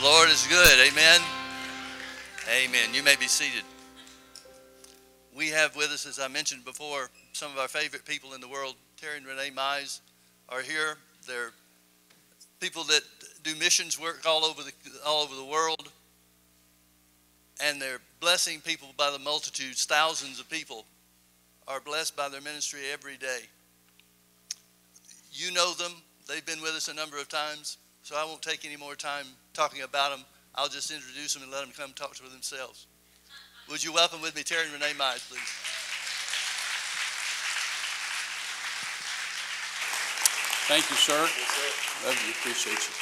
The Lord is good. Amen. Amen. You may be seated. We have with us, as I mentioned before, some of our favorite people in the world. Terry and Renee Mize are here. They're people that do missions work all over the all over the world, and they're blessing people by the multitudes. Thousands of people are blessed by their ministry every day. You know them. They've been with us a number of times, so I won't take any more time talking about them. I'll just introduce them and let them come talk to themselves. Would you welcome with me Terry and Renee Mize, please? Thank you, sir. Love you. Appreciate you.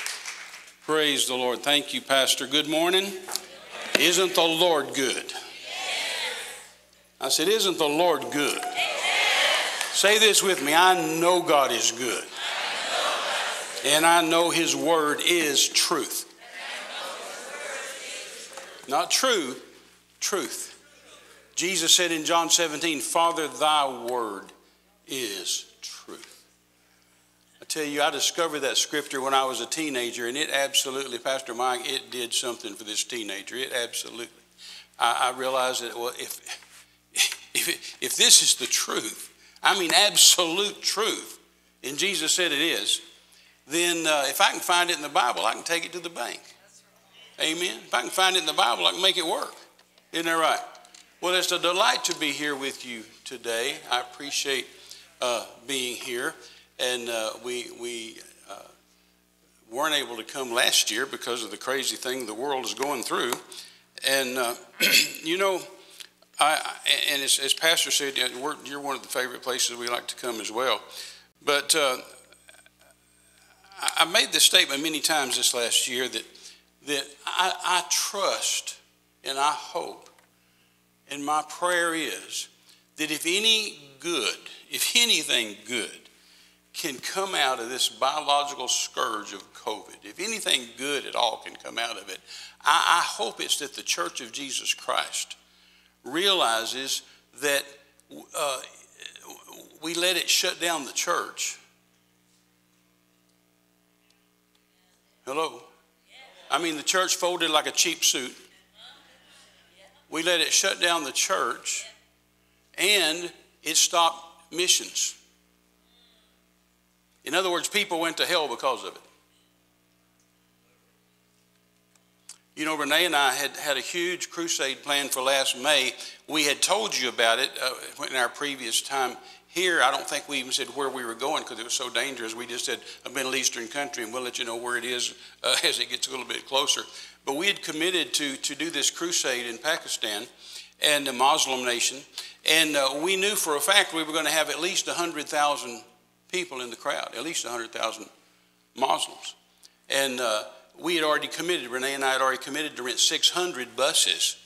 Praise the Lord. Thank you, Pastor. Good morning. Isn't the Lord good? I said, Isn't the Lord good? Say this with me I know God is good. And I know His word is truth. Not true, truth. Jesus said in John 17, Father, thy word is truth. I tell you, I discovered that scripture when I was a teenager, and it absolutely, Pastor Mike, it did something for this teenager. It absolutely. I, I realized that, well, if, if, if this is the truth, I mean absolute truth, and Jesus said it is, then uh, if I can find it in the Bible, I can take it to the bank. Amen. If I can find it in the Bible, I can make it work. Isn't that right? Well, it's a delight to be here with you today. I appreciate uh, being here. And uh, we, we uh, weren't able to come last year because of the crazy thing the world is going through. And, uh, you know, I, and as, as Pastor said, you're one of the favorite places we like to come as well. But uh, I made this statement many times this last year that that I, I trust and I hope, and my prayer is that if any good, if anything good, can come out of this biological scourge of COVID, if anything good at all can come out of it, I, I hope it's that the Church of Jesus Christ realizes that uh, we let it shut down the church. Hello? I mean, the church folded like a cheap suit. We let it shut down the church and it stopped missions. In other words, people went to hell because of it. You know, Renee and I had had a huge crusade planned for last May. We had told you about it uh, in our previous time here, I don't think we even said where we were going because it was so dangerous. We just said a Middle Eastern country, and we'll let you know where it is uh, as it gets a little bit closer. But we had committed to, to do this crusade in Pakistan and a Muslim nation, and uh, we knew for a fact we were going to have at least 100,000 people in the crowd, at least 100,000 Muslims. And uh, we had already committed, Renee and I had already committed to rent 600 buses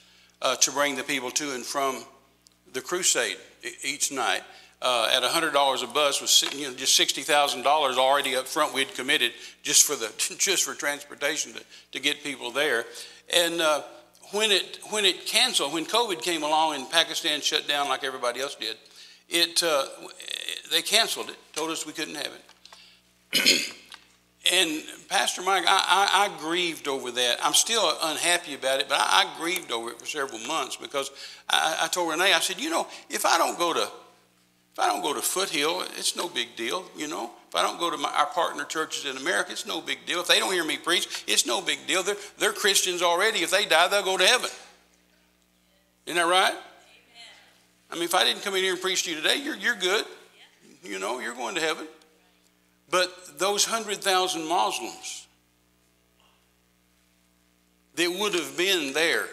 uh, to bring the people to and from the crusade each night uh, at $100 a bus was you know, just $60,000 already up front we had committed just for, the, just for transportation to, to get people there. And uh, when, it, when it canceled, when COVID came along and Pakistan shut down like everybody else did, it, uh, they canceled it, told us we couldn't have it. and Pastor Mike, I, I, I, grieved over that. I'm still unhappy about it, but I, I grieved over it for several months because I told Renee, I said, you know, if I don't go to if I don't go to Foothill, it's no big deal, you know. If I don't go to my, our partner churches in America, it's no big deal. If they don't hear me preach, it's no big deal. They're, they're Christians already. If they die, they'll go to heaven. Isn't that right? Amen. I mean, if I didn't come in here and preach to you today, you're, you're good. You know, you're going to heaven. But those 100,000 Muslims that would have been there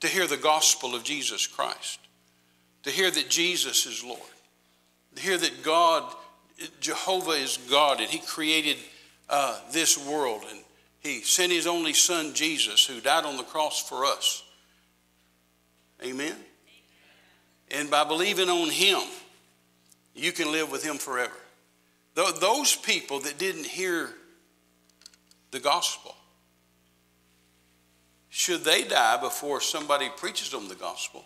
to hear the gospel of Jesus Christ, to hear that Jesus is Lord, hear that God, Jehovah is God, and He created uh, this world, and He sent His only Son, Jesus, who died on the cross for us. Amen? And by believing on Him, you can live with Him forever. Those people that didn't hear the gospel, should they die before somebody preaches them the gospel,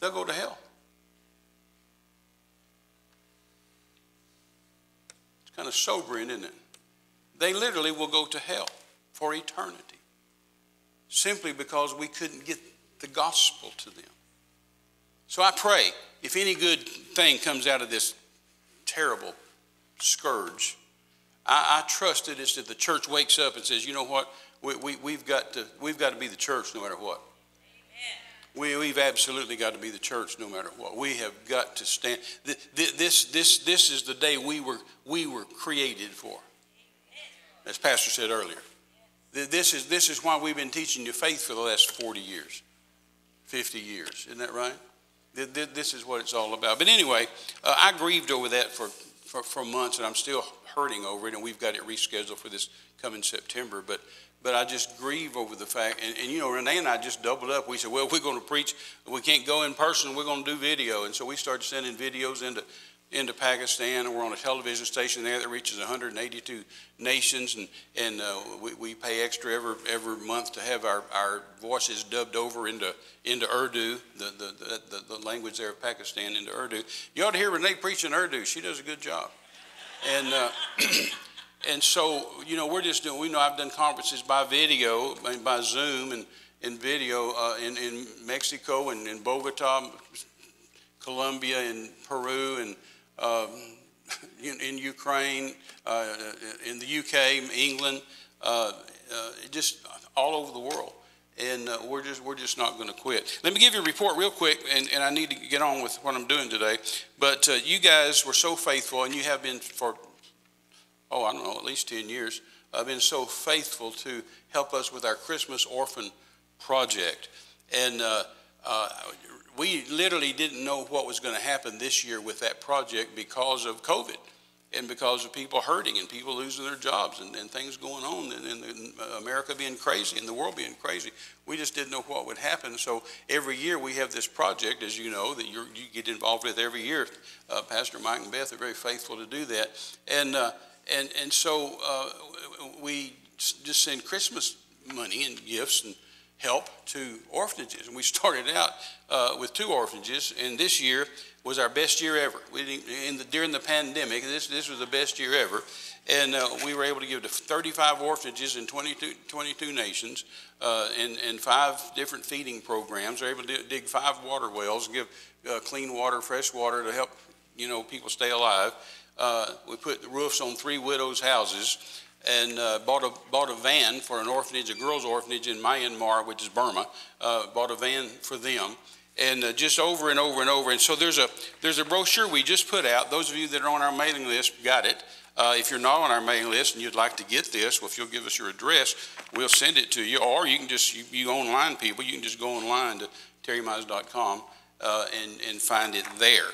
they'll go to hell. Kind of sobering, isn't it? They literally will go to hell for eternity. simply because we couldn't get the gospel to them. So I pray if any good thing comes out of this terrible scourge, I, I trust it is that the church wakes up and says, you know what, we, we, we've, got to, we've got to be the church no matter what. We, we've absolutely got to be the church no matter what. We have got to stand. This, this, this is the day we were, we were created for, as Pastor said earlier. This is, this is why we've been teaching you faith for the last 40 years, 50 years. Isn't that right? This is what it's all about. But anyway, uh, I grieved over that for, for, for months, and I'm still hurting over it, and we've got it rescheduled for this coming September. But but I just grieve over the fact, and, and, you know, Renee and I just doubled up. We said, well, we're going to preach, we can't go in person, we're going to do video. And so we started sending videos into into Pakistan, and we're on a television station there that reaches 182 nations, and, and uh, we, we pay extra every, every month to have our, our voices dubbed over into, into Urdu, the, the, the, the language there of Pakistan, into Urdu. You ought to hear Renee preach in Urdu. She does a good job. And, uh, and so, you know, we're just doing, we know I've done conferences by video, by Zoom, and, and video uh, in, in Mexico and in Bogota, Colombia, and Peru, and um, in, in, Ukraine, uh, in the UK, England, uh, uh, just all over the world. And uh, we're just we're just not going to quit. Let me give you a report real quick, and, and I need to get on with what I'm doing today. But uh, you guys were so faithful, and you have been for oh I don't know at least ten years. I've been so faithful to help us with our Christmas orphan project, and uh, uh, we literally didn't know what was going to happen this year with that project because of COVID and because of people hurting and people losing their jobs and, and things going on and, and, America being crazy and the world being crazy. We just didn't know what would happen. So every year we have this project, as you know, that you get involved with every year. Uh, Pastor Mike and Beth are very faithful to do that. And, uh, and, and so uh, we just send Christmas money and gifts and help to orphanages. And we started out uh, with two orphanages, and this year was our best year ever. We, in the, during the pandemic, this, this was the best year ever. And uh, we were able to give to 35 orphanages in 22, 22 nations uh, and, and five different feeding programs. We were able to dig five water wells and give uh, clean water, fresh water to help you know people stay alive. Uh, we put the roofs on three widows' houses and uh, bought, a, bought a van for an orphanage, a girls' orphanage in Myanmar, which is Burma. Uh, bought a van for them, and uh, just over and over and over. And so there's a there's a brochure we just put out. Those of you that are on our mailing list got it. Uh, if you're not on our mailing list and you'd like to get this, well, if you'll give us your address, we'll send it to you. Or you can just you, you online people, you can just go online to terrymize.com uh, and and find it there.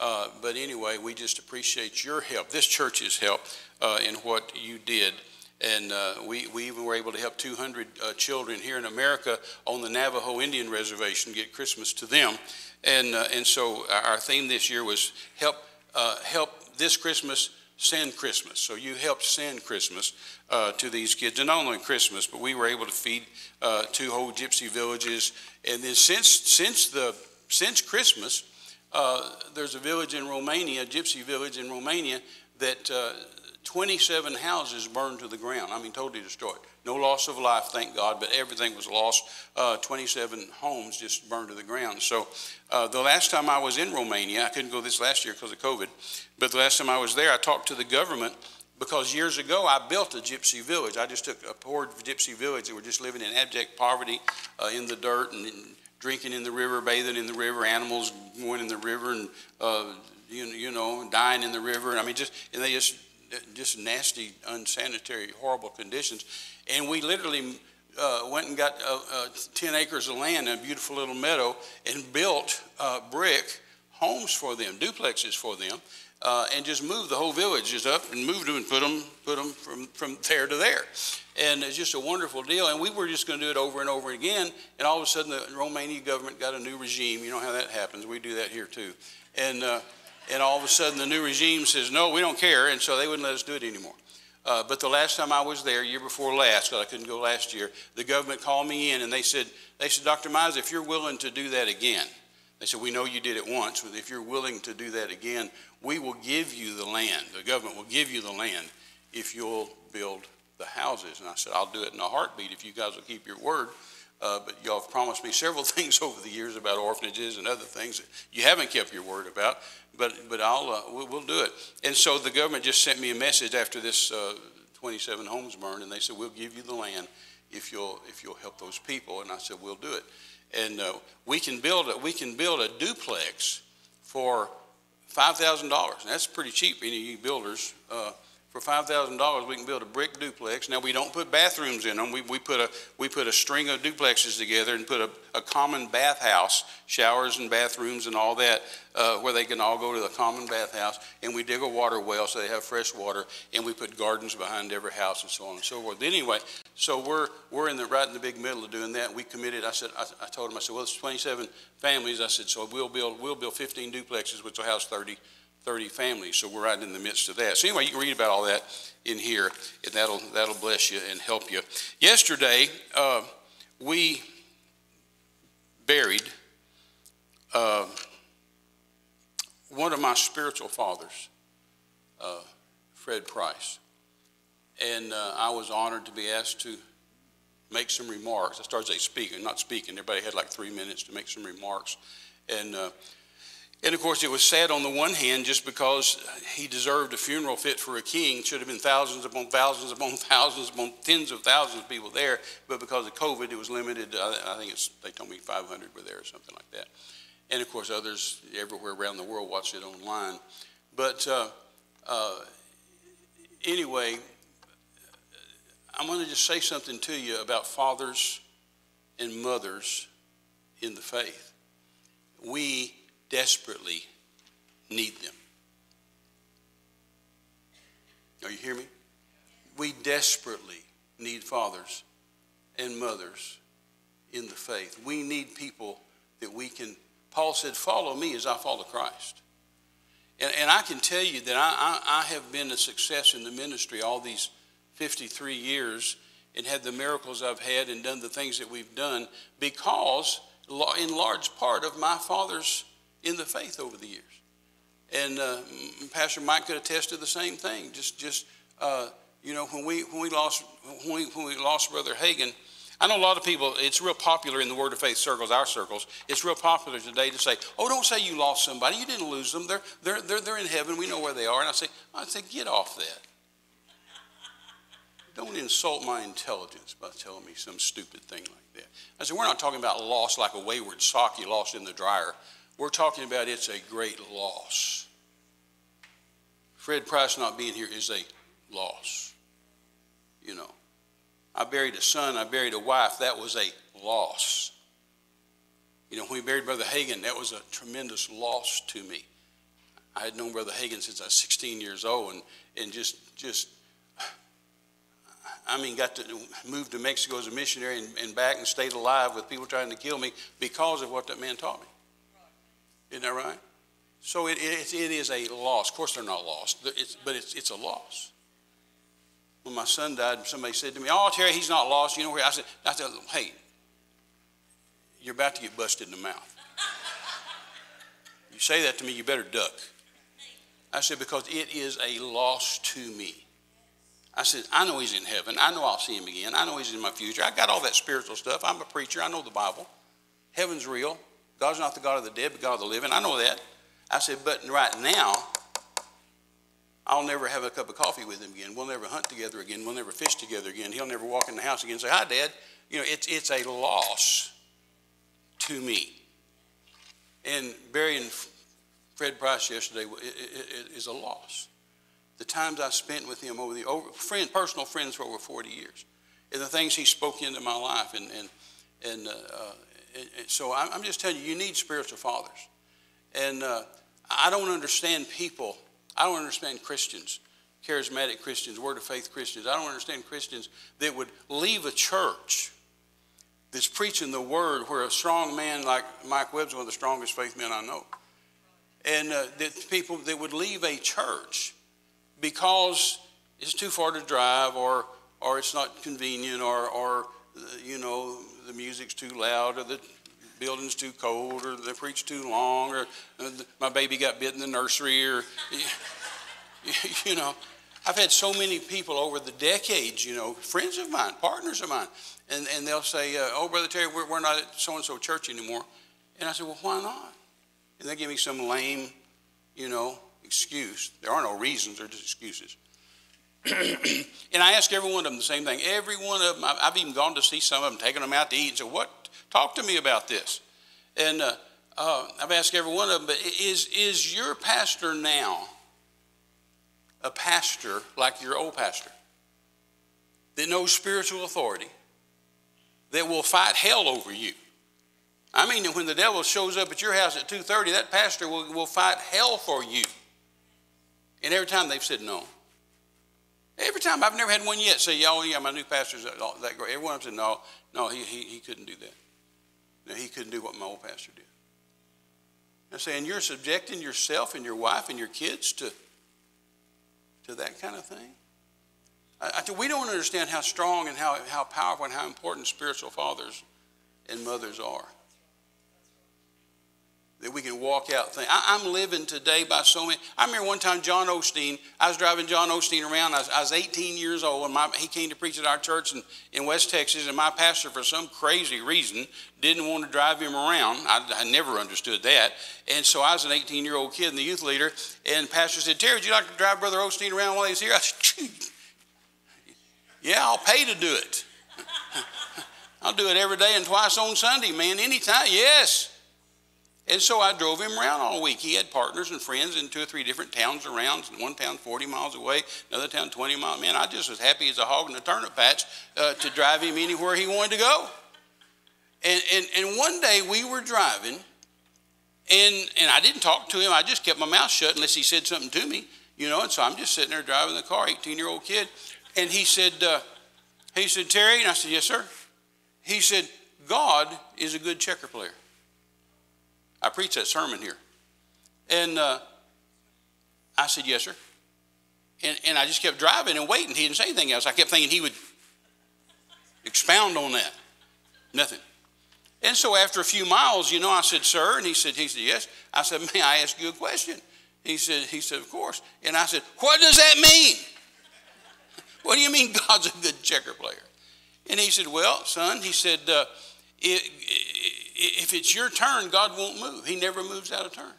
Uh, but anyway, we just appreciate your help, this church's help, uh, in what you did. And uh, we, we even were able to help 200 uh, children here in America on the Navajo Indian Reservation get Christmas to them. And, uh, and so our theme this year was help, help this Christmas send Christmas. So you helped send Christmas uh, to these kids, and not only Christmas, but we were able to feed uh, two whole gypsy villages. And then since since the since Christmas, uh, there's a village in Romania, a gypsy village in Romania, that uh, 27 houses burned to the ground. I mean, totally destroyed. No loss of life, thank God, but everything was lost. Uh, 27 homes just burned to the ground. So uh, the last time I was in Romania, I couldn't go this last year because of COVID, but the last time I was there, I talked to the government because years ago I built a gypsy village. I just took a poor gypsy village that were just living in abject poverty uh, in the dirt and drinking in the river, bathing in the river, animals going in the river, and uh, you, you know, dying in the river. I mean, just and they just just nasty, unsanitary, horrible conditions. And we literally uh, went and got uh, uh, 10 acres of land in a beautiful little meadow and built uh, brick homes for them, duplexes for them, uh, and just moved the whole village just up and moved them and put them, put them from, from there to there. And it's just a wonderful deal. And we were just going to do it over and over again. And all of a sudden, the Romanian government got a new regime. You know how that happens. We do that here too. And, uh, and all of a sudden, the new regime says, no, we don't care. And so they wouldn't let us do it anymore. Uh, but the last time I was there, year before last, because I couldn't go last year, the government called me in and they said, they said, Dr. Mize, if you're willing to do that again, they said, we know you did it once, but if you're willing to do that again, we will give you the land. The government will give you the land if you'll build the houses. And I said, I'll do it in a heartbeat if you guys will keep your word. Uh, but y'all have promised me several things over the years about orphanages and other things that you haven't kept your word about. But but I'll uh, we'll, we'll, do it. And so the government just sent me a message after this uh, 27 homes burned, and they said we'll give you the land if you'll if you'll help those people. And I said we'll do it. And uh, we can build a, we can build a duplex for five thousand dollars. That's pretty cheap. Any of you builders. For $5,000, we can build a brick duplex. Now, we don't put bathrooms in them. We, we, put, a, we put a string of duplexes together and put a, a common bathhouse, showers and bathrooms and all that, uh, where they can all go to the common bathhouse. And we dig a water well so they have fresh water. And we put gardens behind every house and so on and so forth. Anyway, so we're, we're in the, right in the big middle of doing that. We committed, I said, I, I told him, I said, well, it's 27 families. I said, so we'll build, we'll build 15 duplexes, which will house 30 30 families. So we're right in the midst of that. So anyway, you can read about all that in here, and that'll that'll bless you and help you. Yesterday, uh, we buried uh, one of my spiritual fathers, uh, Fred Price, and uh, I was honored to be asked to make some remarks. I started speaking, not speaking. Everybody had like three minutes to make some remarks, and uh, and of course, it was sad on the one hand just because he deserved a funeral fit for a king. It Should have been thousands upon thousands upon thousands upon tens of thousands of people there. But because of COVID, it was limited. I think it's, they told me 500 were there or something like that. And of course, others everywhere around the world watched it online. But uh, uh, anyway, I'm going to just say something to you about fathers and mothers in the faith. We desperately need them. Are you hear me? We desperately need fathers and mothers in the faith. We need people that we can. Paul said, Follow me as I follow Christ. And, and I can tell you that I, I, I have been a success in the ministry all these 53 years and had the miracles I've had and done the things that we've done because, in large part, of my father's in the faith over the years. And uh, Pastor Mike could attest to the same thing. Just, just uh, you know, when we when we lost when we, when we lost Brother Hagin, I know a lot of people. It's real popular in the Word of Faith circles, our circles. It's real popular today to say, "Oh, don't say you lost somebody. You didn't lose them. They're they're they're, they're in heaven. We know where they are." And I say, I say, get off that. Don't insult my intelligence by telling me some stupid thing like that. I said, we're not talking about loss like a wayward sock you lost in the dryer. We're talking about it's a great loss. Fred Price not being here is a loss. You know, I buried a son, I buried a wife, that was a loss. You know, when we buried Brother Hagin, that was a tremendous loss to me. I had known Brother Hagin since I was 16 years old and, and just, just, I mean, got to move to Mexico as a missionary and, and back and stayed alive with people trying to kill me because of what that man taught me. Isn't that right? So it, it, it is a loss. Of course, they're not lost, it's, but it's, it's a loss. When my son died, somebody said to me, Oh, Terry, he's not lost. You know where? I said, I said, Hey, you're about to get busted in the mouth. you say that to me, you better duck. I said, Because it is a loss to me. I said, I know he's in heaven. I know I'll see him again. I know he's in my future. I got all that spiritual stuff. I'm a preacher. I know the Bible. Heaven's real. God's not the God of the dead, but God of the living. I know that. I said, but right now, I'll never have a cup of coffee with him again. We'll never hunt together again. We'll never fish together again. He'll never walk in the house again and say, Hi, Dad. You know, it's, it's a loss to me. And burying Fred Price yesterday is a loss. The times I spent with him over the over, friend, personal friends for over 40 years, and the things he spoke into my life, and and and uh, so I'm just telling you, you need spiritual fathers. And uh, I don't understand people, I don't understand Christians, charismatic Christians, Word of Faith Christians. I don't understand Christians that would leave a church that's preaching the Word where a strong man like Mike Webb's one of the strongest faith men I know. And uh, that people that would leave a church because it's too far to drive or, or it's not convenient or, or you know, the music's too loud or the building's too cold or they preach too long or uh, my baby got bit in the nursery or, you know. I've had so many people over the decades, you know, friends of mine, partners of mine, and, and they'll say, uh, oh, Brother Terry, we're, we're not at so-and-so church anymore. And I said, well, why not? And they give me some lame, you know, excuse. There are no reasons, they're just excuses. and I ask every one of them the same thing. Every one of them, I've even gone to see some of them, taking them out to eat, and said, what? Talk to me about this. And uh, uh, I've asked every one of them, but is, is your pastor now a pastor like your old pastor that knows spiritual authority, that will fight hell over you? I mean, when the devil shows up at your house at 2.30, that pastor will, will fight hell for you. And every time they've said no. Every time, I've never had one yet say, oh, yeah, my new pastor's that great. Everyone said, no, no, he, he, he couldn't do that. No, he couldn't do what my old pastor did. I'm saying you're subjecting yourself and your wife and your kids to, to that kind of thing. I, I, we don't understand how strong and how, how powerful and how important spiritual fathers and mothers are that we can walk out things. I, am living today by so many. I remember one time John Osteen, I was driving John Osteen around. I was, I was 18 years old, and my, he came to preach at our church in, in West Texas, and my pastor, for some crazy reason, didn't want to drive him around. I, I never understood that. And so I was an 18 year old kid and the youth leader, and pastor said, Terry, would you like to drive Brother Osteen around while he's here? I said, Yeah, I'll pay to do it. I'll do it every day and twice on Sunday, man, anytime. Yes. And so I drove him around all week. He had partners and friends in two or three different towns around, one town 40 miles away, another town 20 miles. Man, I just was happy as a hog in a turnip patch uh, to drive him anywhere he wanted to go. And, and, and one day we were driving, and, and I didn't talk to him. I just kept my mouth shut unless he said something to me, you know. And so I'm just sitting there driving the car, 18 year old kid. And he said, uh, he said, Terry, and I said, yes, sir. He said, God is a good checker player. I preached that sermon here. And uh, I said, Yes, sir. And, and I just kept driving and waiting. He didn't say anything else. I kept thinking he would expound on that. Nothing. And so after a few miles, you know, I said, Sir, and he said, he said, Yes. I said, May I ask you a question? He said, he said, Of course. And I said, What does that mean? what do you mean God's a good checker player? And he said, Well, son, he said, uh, it, it, if it's your turn, God won't move. He never moves out of turn.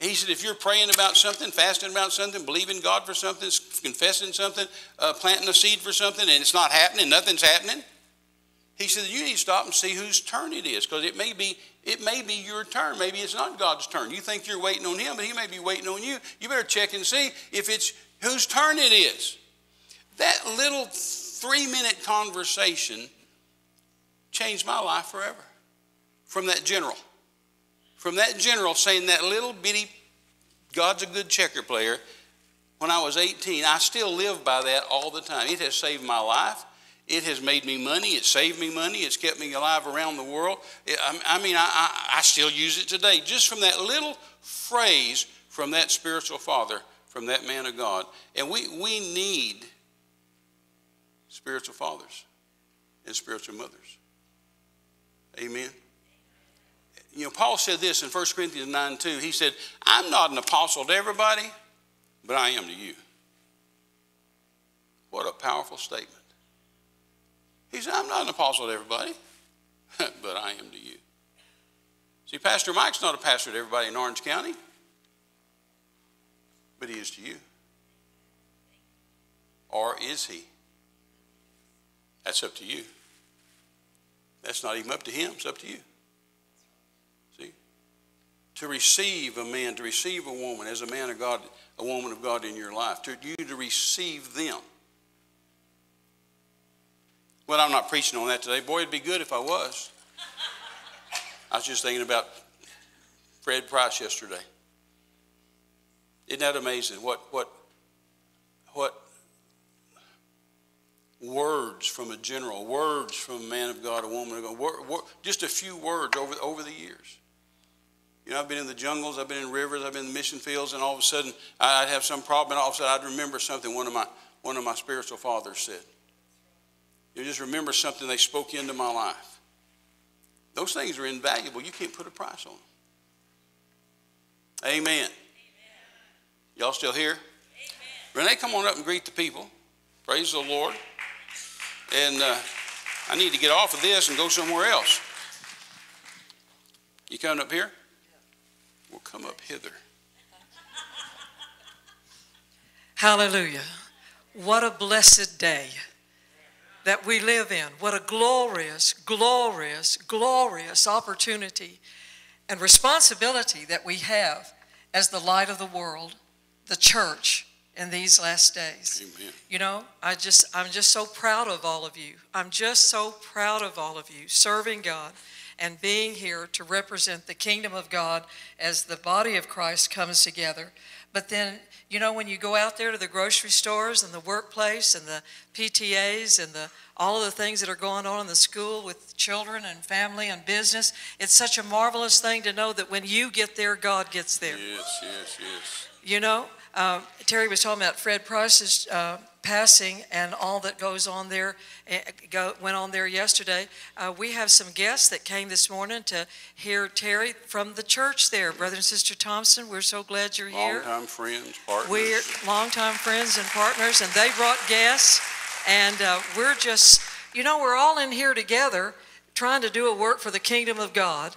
He said, if you're praying about something, fasting about something, believing God for something, confessing something, uh, planting a seed for something, and it's not happening, nothing's happening, he said, you need to stop and see whose turn it is, because it may be it may be your turn. Maybe it's not God's turn. You think you're waiting on him, but he may be waiting on you. You better check and see if it's whose turn it is. That little three-minute conversation changed my life forever from that general. From that general saying that little bitty, God's a good checker player, when I was 18, I still live by that all the time. It has saved my life. It has made me money. It saved me money. It's kept me alive around the world. I mean, I, I, I still use it today. Just from that little phrase from that spiritual father, from that man of God. And we, we need spiritual fathers and spiritual mothers. Amen you know, Paul said this in 1 Corinthians 9 2. He said, I'm not an apostle to everybody, but I am to you. What a powerful statement. He said, I'm not an apostle to everybody, but I am to you. See, Pastor Mike's not a pastor to everybody in Orange County, but he is to you. Or is he? That's up to you. That's not even up to him, it's up to you to receive a man, to receive a woman as a man of God, a woman of God in your life, to you to receive them. Well, I'm not preaching on that today. Boy, it'd be good if I was. I was just thinking about Fred Price yesterday. Isn't that amazing? What what what words from a general, words from a man of God, a woman of God, word, word, just a few words over over the years. You know, I've been in the jungles, I've been in rivers, I've been in mission fields, and all of a sudden I'd have some problem, and all of a sudden I'd remember something one of my, one of my spiritual fathers said. You just remember something they spoke into my life. Those things are invaluable. You can't put a price on them. Amen. Amen. Y'all still here? Amen. Renee, come on up and greet the people. Praise the Lord. And uh, I need to get off of this and go somewhere else. You coming up here? Come up hither. Hallelujah. What a blessed day that we live in. What a glorious, glorious, glorious opportunity and responsibility that we have as the light of the world, the church in these last days. Amen. You know, I just I'm just so proud of all of you. I'm just so proud of all of you serving God and being here to represent the kingdom of God as the body of Christ comes together. But then, you know, when you go out there to the grocery stores and the workplace and the PTAs and the all of the things that are going on in the school with children and family and business, it's such a marvelous thing to know that when you get there, God gets there. Yes, yes, yes. You know, uh, Terry was talking about Fred Price's uh, passing and all that goes on there, eh, go, went on there yesterday. Uh, we have some guests that came this morning to hear Terry from the church there. Brother and Sister Thompson, we're so glad you're here. Longtime friends, partners. We're longtime friends and partners, and they brought guests, and uh, we're just, you know, we're all in here together trying to do a work for the kingdom of God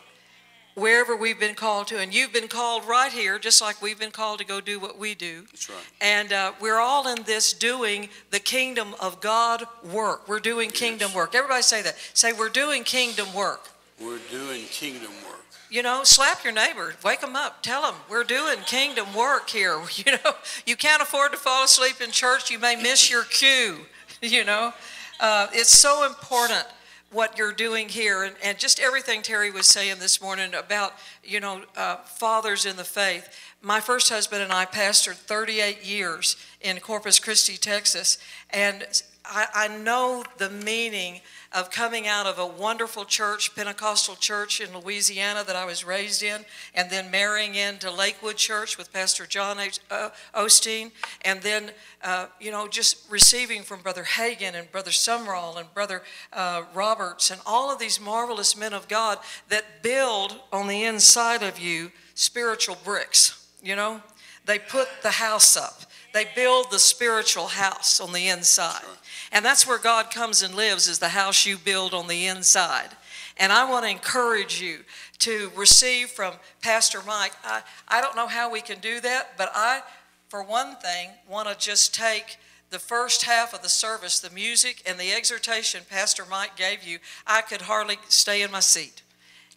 wherever we've been called to. And you've been called right here, just like we've been called to go do what we do. That's right. And uh, we're all in this doing the kingdom of God work. We're doing kingdom work. Everybody say that. Say, we're doing kingdom work. We're doing kingdom work. You know, slap your neighbor, wake them up, tell them we're doing kingdom work here. You know, you can't afford to fall asleep in church, you may miss your cue. You know, uh, it's so important what you're doing here, and, and just everything Terry was saying this morning about, you know, uh, fathers in the faith. My first husband and I pastored 38 years in Corpus Christi, Texas, and I, I know the meaning of coming out of a wonderful church, Pentecostal church in Louisiana that I was raised in, and then marrying into Lakewood Church with Pastor John uh, Osteen, and then, uh, you know, just receiving from Brother Hagin and Brother Sumrall and Brother uh, Roberts and all of these marvelous men of God that build on the inside of you spiritual bricks, you know? They put the house up. They build the spiritual house on the inside. And that's where God comes and lives, is the house you build on the inside. And I want to encourage you to receive from Pastor Mike. I, I don't know how we can do that, but I, for one thing, want to just take the first half of the service, the music and the exhortation Pastor Mike gave you. I could hardly stay in my seat.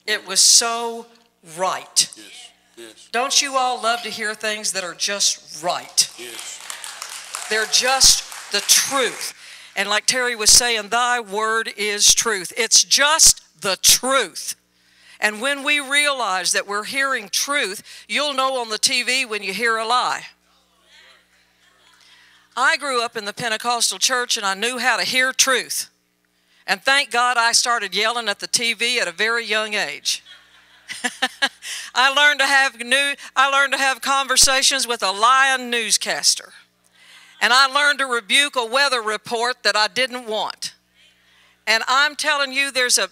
It was so right. Yes, yes, Don't you all love to hear things that are just right? yes. They're just the truth. And like Terry was saying, thy word is truth. It's just the truth. And when we realize that we're hearing truth, you'll know on the TV when you hear a lie. I grew up in the Pentecostal church and I knew how to hear truth. And thank God I started yelling at the TV at a very young age. I learned to have new I learned to have conversations with a lying newscaster. And I learned to rebuke a weather report that I didn't want. And I'm telling you, there's a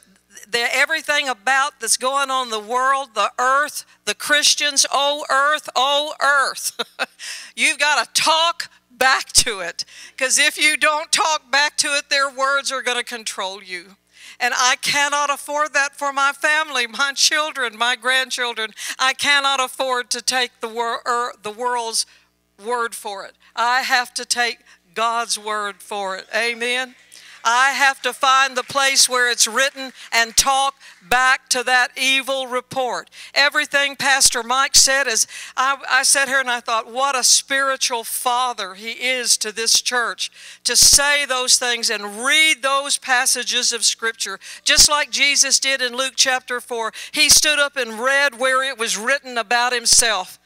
there, everything about that's going on in the world, the earth, the Christians, oh earth, oh earth. You've got to talk back to it. Because if you don't talk back to it, their words are going to control you. And I cannot afford that for my family, my children, my grandchildren. I cannot afford to take the, wor- er, the world's word for it. I have to take God's word for it. Amen. I have to find the place where it's written and talk back to that evil report. Everything Pastor Mike said is, I, I sat here and I thought, what a spiritual father he is to this church to say those things and read those passages of Scripture, just like Jesus did in Luke chapter 4. He stood up and read where it was written about himself.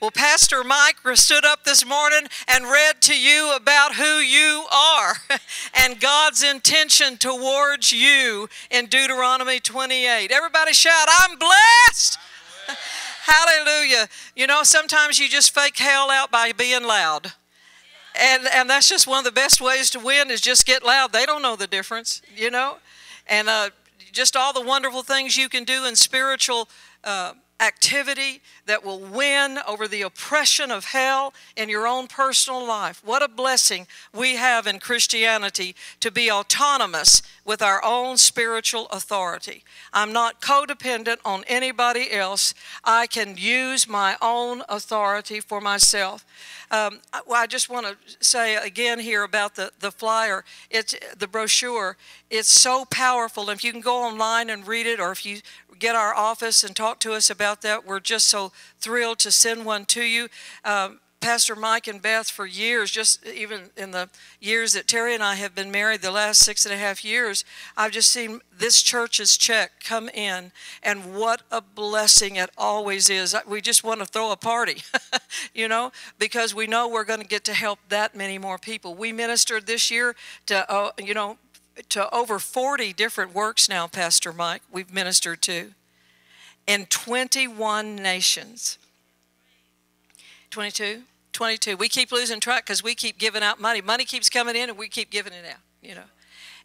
Well, Pastor Mike stood up this morning and read to you about who you are and God's intention towards you in Deuteronomy 28. Everybody shout, I'm blessed. Hallelujah. You know, sometimes you just fake hell out by being loud. And, and that's just one of the best ways to win is just get loud. They don't know the difference, you know? And uh, just all the wonderful things you can do in spiritual uh, activity that will win over the oppression of hell in your own personal life. What a blessing we have in Christianity to be autonomous with our own spiritual authority. I'm not codependent on anybody else. I can use my own authority for myself. Um, I just want to say again here about the, the flyer, it's the brochure. It's so powerful. If you can go online and read it, or if you get our office and talk to us about that, we're just so thrilled to send one to you. Um, Pastor Mike and Beth for years, just even in the years that Terry and I have been married, the last six and a half years, I've just seen this church's check come in, and what a blessing it always is. We just want to throw a party, you know, because we know we're going to get to help that many more people. We ministered this year to, uh, you know, to over 40 different works now, Pastor Mike, we've ministered to in 21 nations. 22? 22. We keep losing track because we keep giving out money. Money keeps coming in and we keep giving it out, you know.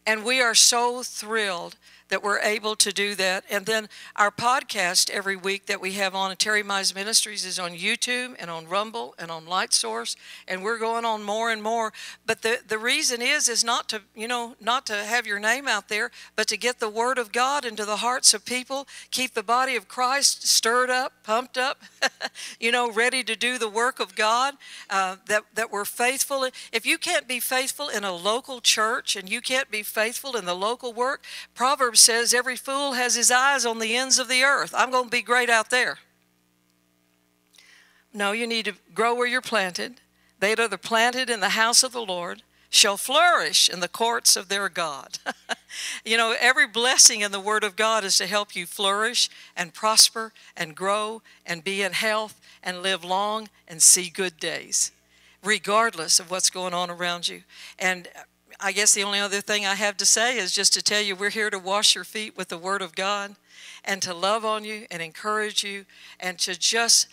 And we are so thrilled that we're able to do that. And then our podcast every week that we have on Terry Mize Ministries is on YouTube and on Rumble and on Light Source, and we're going on more and more. But the, the reason is is not to you know not to have your name out there, but to get the Word of God into the hearts of people, keep the body of Christ stirred up, pumped up, you know, ready to do the work of God. Uh, that that we're faithful. If you can't be faithful in a local church and you can't be faithful in the local work, Proverbs says every fool has his eyes on the ends of the earth. I'm going to be great out there. No, you need to grow where you're planted. They that are planted in the house of the Lord shall flourish in the courts of their God. you know, every blessing in the Word of God is to help you flourish and prosper and grow and be in health and live long and see good days, regardless of what's going on around you. And I guess the only other thing I have to say is just to tell you we're here to wash your feet with the Word of God and to love on you and encourage you and to just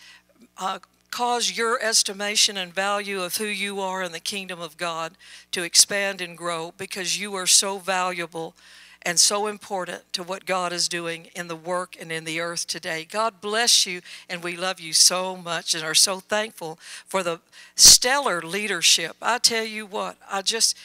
uh, cause your estimation and value of who you are in the kingdom of God to expand and grow because you are so valuable and so important to what God is doing in the work and in the earth today. God bless you, and we love you so much and are so thankful for the stellar leadership. I tell you what, I just,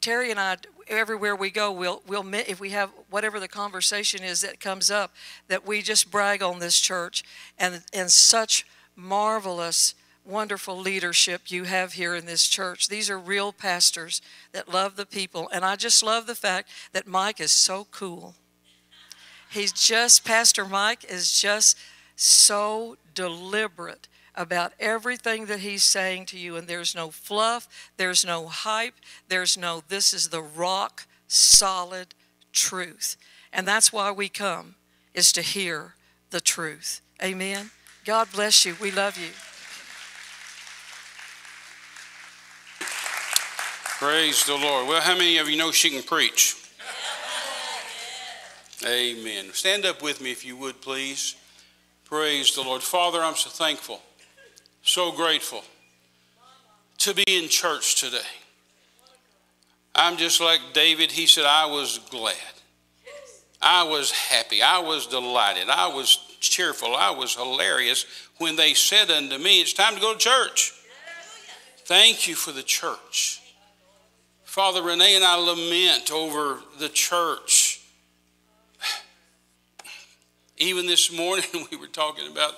Terry and I, everywhere we go, we'll, we'll, if we have whatever the conversation is that comes up, that we just brag on this church and, and such marvelous wonderful leadership you have here in this church. These are real pastors that love the people. And I just love the fact that Mike is so cool. He's just, Pastor Mike is just so deliberate about everything that he's saying to you. And there's no fluff, there's no hype, there's no, this is the rock solid truth. And that's why we come, is to hear the truth. Amen. God bless you. We love you. Praise the Lord. Well, how many of you know she can preach? Amen. Stand up with me if you would, please. Praise the Lord. Father, I'm so thankful, so grateful to be in church today. I'm just like David. He said, I was glad. I was happy. I was delighted. I was cheerful. I was hilarious when they said unto me, It's time to go to church. Thank you for the church. Father, Renee and I lament over the church. Even this morning, we were talking about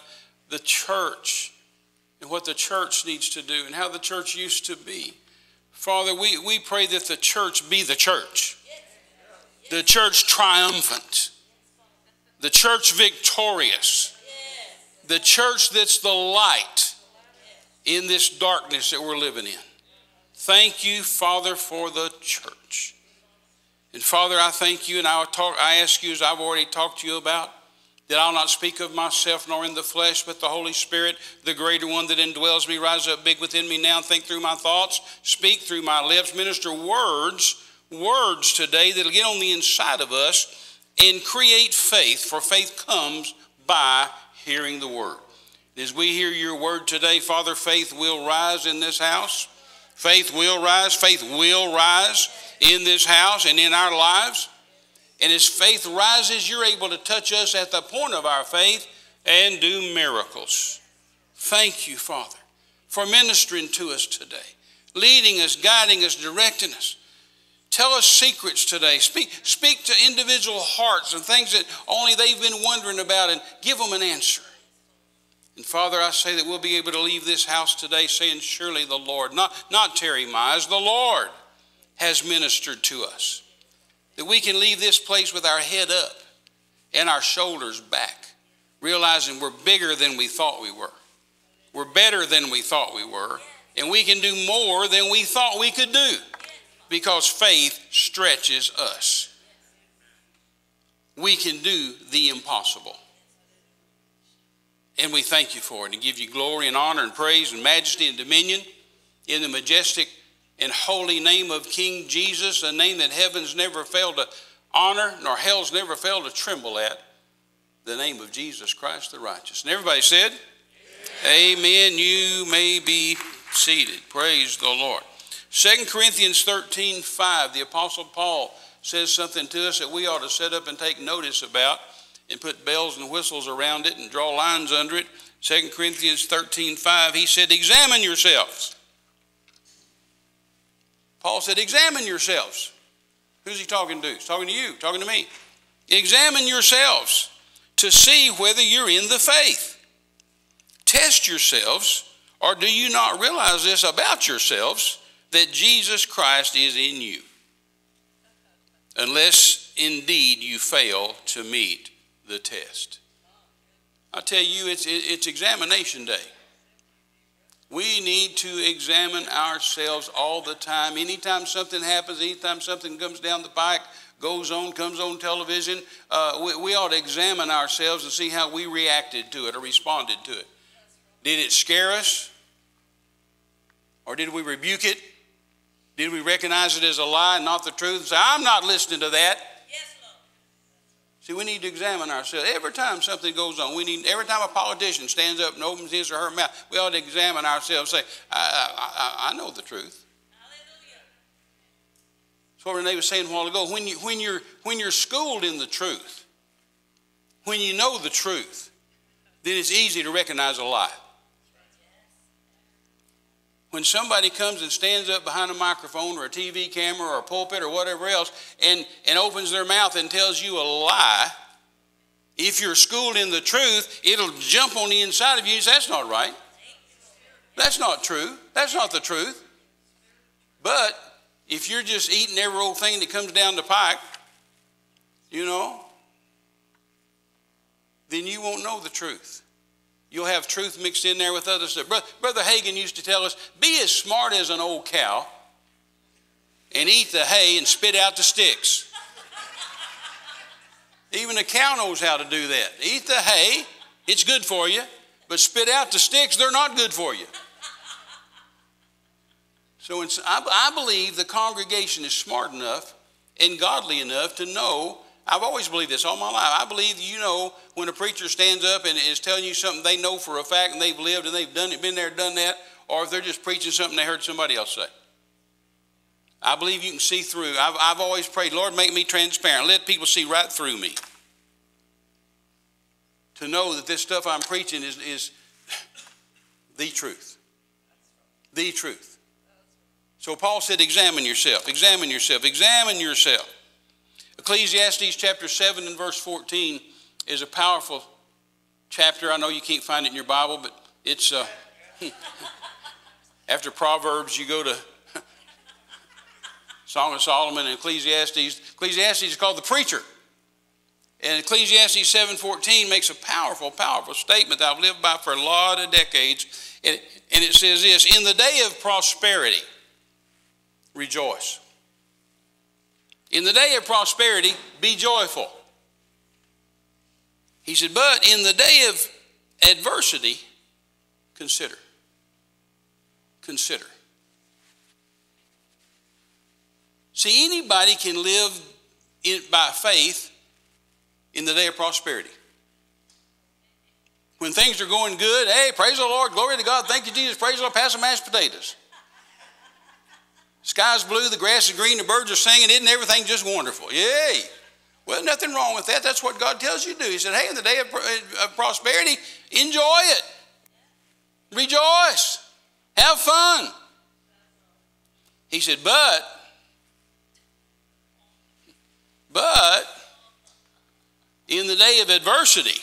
the church and what the church needs to do and how the church used to be. Father, we, we pray that the church be the church, the church triumphant, the church victorious, the church that's the light in this darkness that we're living in. Thank you, Father, for the church. And Father, I thank you and I'll talk, I ask you, as I've already talked to you about, that I'll not speak of myself nor in the flesh, but the Holy Spirit, the greater one that indwells me, rise up big within me now think through my thoughts, speak through my lips, minister words, words today that'll get on the inside of us and create faith, for faith comes by hearing the word. As we hear your word today, Father, faith will rise in this house. Faith will rise. Faith will rise in this house and in our lives. And as faith rises, you're able to touch us at the point of our faith and do miracles. Thank you, Father, for ministering to us today, leading us, guiding us, directing us. Tell us secrets today. Speak, speak to individual hearts and things that only they've been wondering about and give them an answer. And Father, I say that we'll be able to leave this house today saying, Surely the Lord, not, not Terry Mize, the Lord has ministered to us. That we can leave this place with our head up and our shoulders back, realizing we're bigger than we thought we were. We're better than we thought we were, and we can do more than we thought we could do because faith stretches us. We can do the impossible. And we thank you for it and give you glory and honor and praise and majesty and dominion in the majestic and holy name of King Jesus, a name that heaven's never failed to honor nor hell's never failed to tremble at, the name of Jesus Christ the righteous. And everybody said, Amen. Amen. You may be seated. Praise the Lord. 2 Corinthians 13 5, the Apostle Paul says something to us that we ought to set up and take notice about and put bells and whistles around it and draw lines under it. 2 Corinthians 13 5, he said, Examine yourselves. Paul said, Examine yourselves. Who's he talking to? He's talking to you, talking to me. Examine yourselves to see whether you're in the faith. Test yourselves, or do you not realize this about yourselves? that Jesus Christ is in you, unless indeed you fail to meet the test. I tell you, it's, it's examination day. We need to examine ourselves all the time. Anytime something happens, anytime something comes down the pike, goes on, comes on television, uh, we, we ought to examine ourselves and see how we reacted to it or responded to it. Did it scare us? Or did we rebuke it? Did we recognize it as a lie and not the truth and say, I'm not listening to that? See, we need to examine ourselves. Every time something goes on, we need, every time a politician stands up and opens his or her mouth, we ought to examine ourselves and say, I, I, I know the truth. Hallelujah. That's what Renee was saying a while ago. When, you, when, you're, when you're schooled in the truth, when you know the truth, then it's easy to recognize a lie when somebody comes and stands up behind a microphone or a TV camera or a pulpit or whatever else and, and opens their mouth and tells you a lie, if you're schooled in the truth, it'll jump on the inside of you and say, That's not right. That's not true. That's not the truth. But if you're just eating every old thing that comes down the pike, you know, then you won't know the truth. You'll have truth mixed in there with other stuff. Brother Hagin used to tell us be as smart as an old cow and eat the hay and spit out the sticks. Even a cow knows how to do that. Eat the hay, it's good for you, but spit out the sticks, they're not good for you. So I believe the congregation is smart enough and godly enough to know I've always believed this all my life. I believe you know when a preacher stands up and is telling you something they know for a fact and they've lived and they've done it, been there, done that, or if they're just preaching something they heard somebody else say. I believe you can see through. I've, I've always prayed, Lord, make me transparent. Let people see right through me. To know that this stuff I'm preaching is, is the truth. The truth. So Paul said, examine yourself, examine yourself, examine yourself. Ecclesiastes chapter 7 and verse 14 is a powerful chapter. I know you can't find it in your Bible, but it's uh, after Proverbs, you go to Song of Solomon and Ecclesiastes. Ecclesiastes is called the preacher. And Ecclesiastes 7:14 makes a powerful, powerful statement that I've lived by for a lot of decades. And it says this: In the day of prosperity, rejoice. In the day of prosperity, be joyful. He said, but in the day of adversity, consider. Consider. See, anybody can live in, by faith in the day of prosperity. When things are going good, hey, praise the Lord, glory to God, thank you, Jesus, praise the Lord, pass the mashed potatoes. Sky's blue, the grass is green, the birds are singing, isn't everything just wonderful? Yay! Well, nothing wrong with that. That's what God tells you to do. He said, hey, in the day of, uh, of prosperity, enjoy it. Rejoice. Have fun. He said, but, but, in the day of adversity,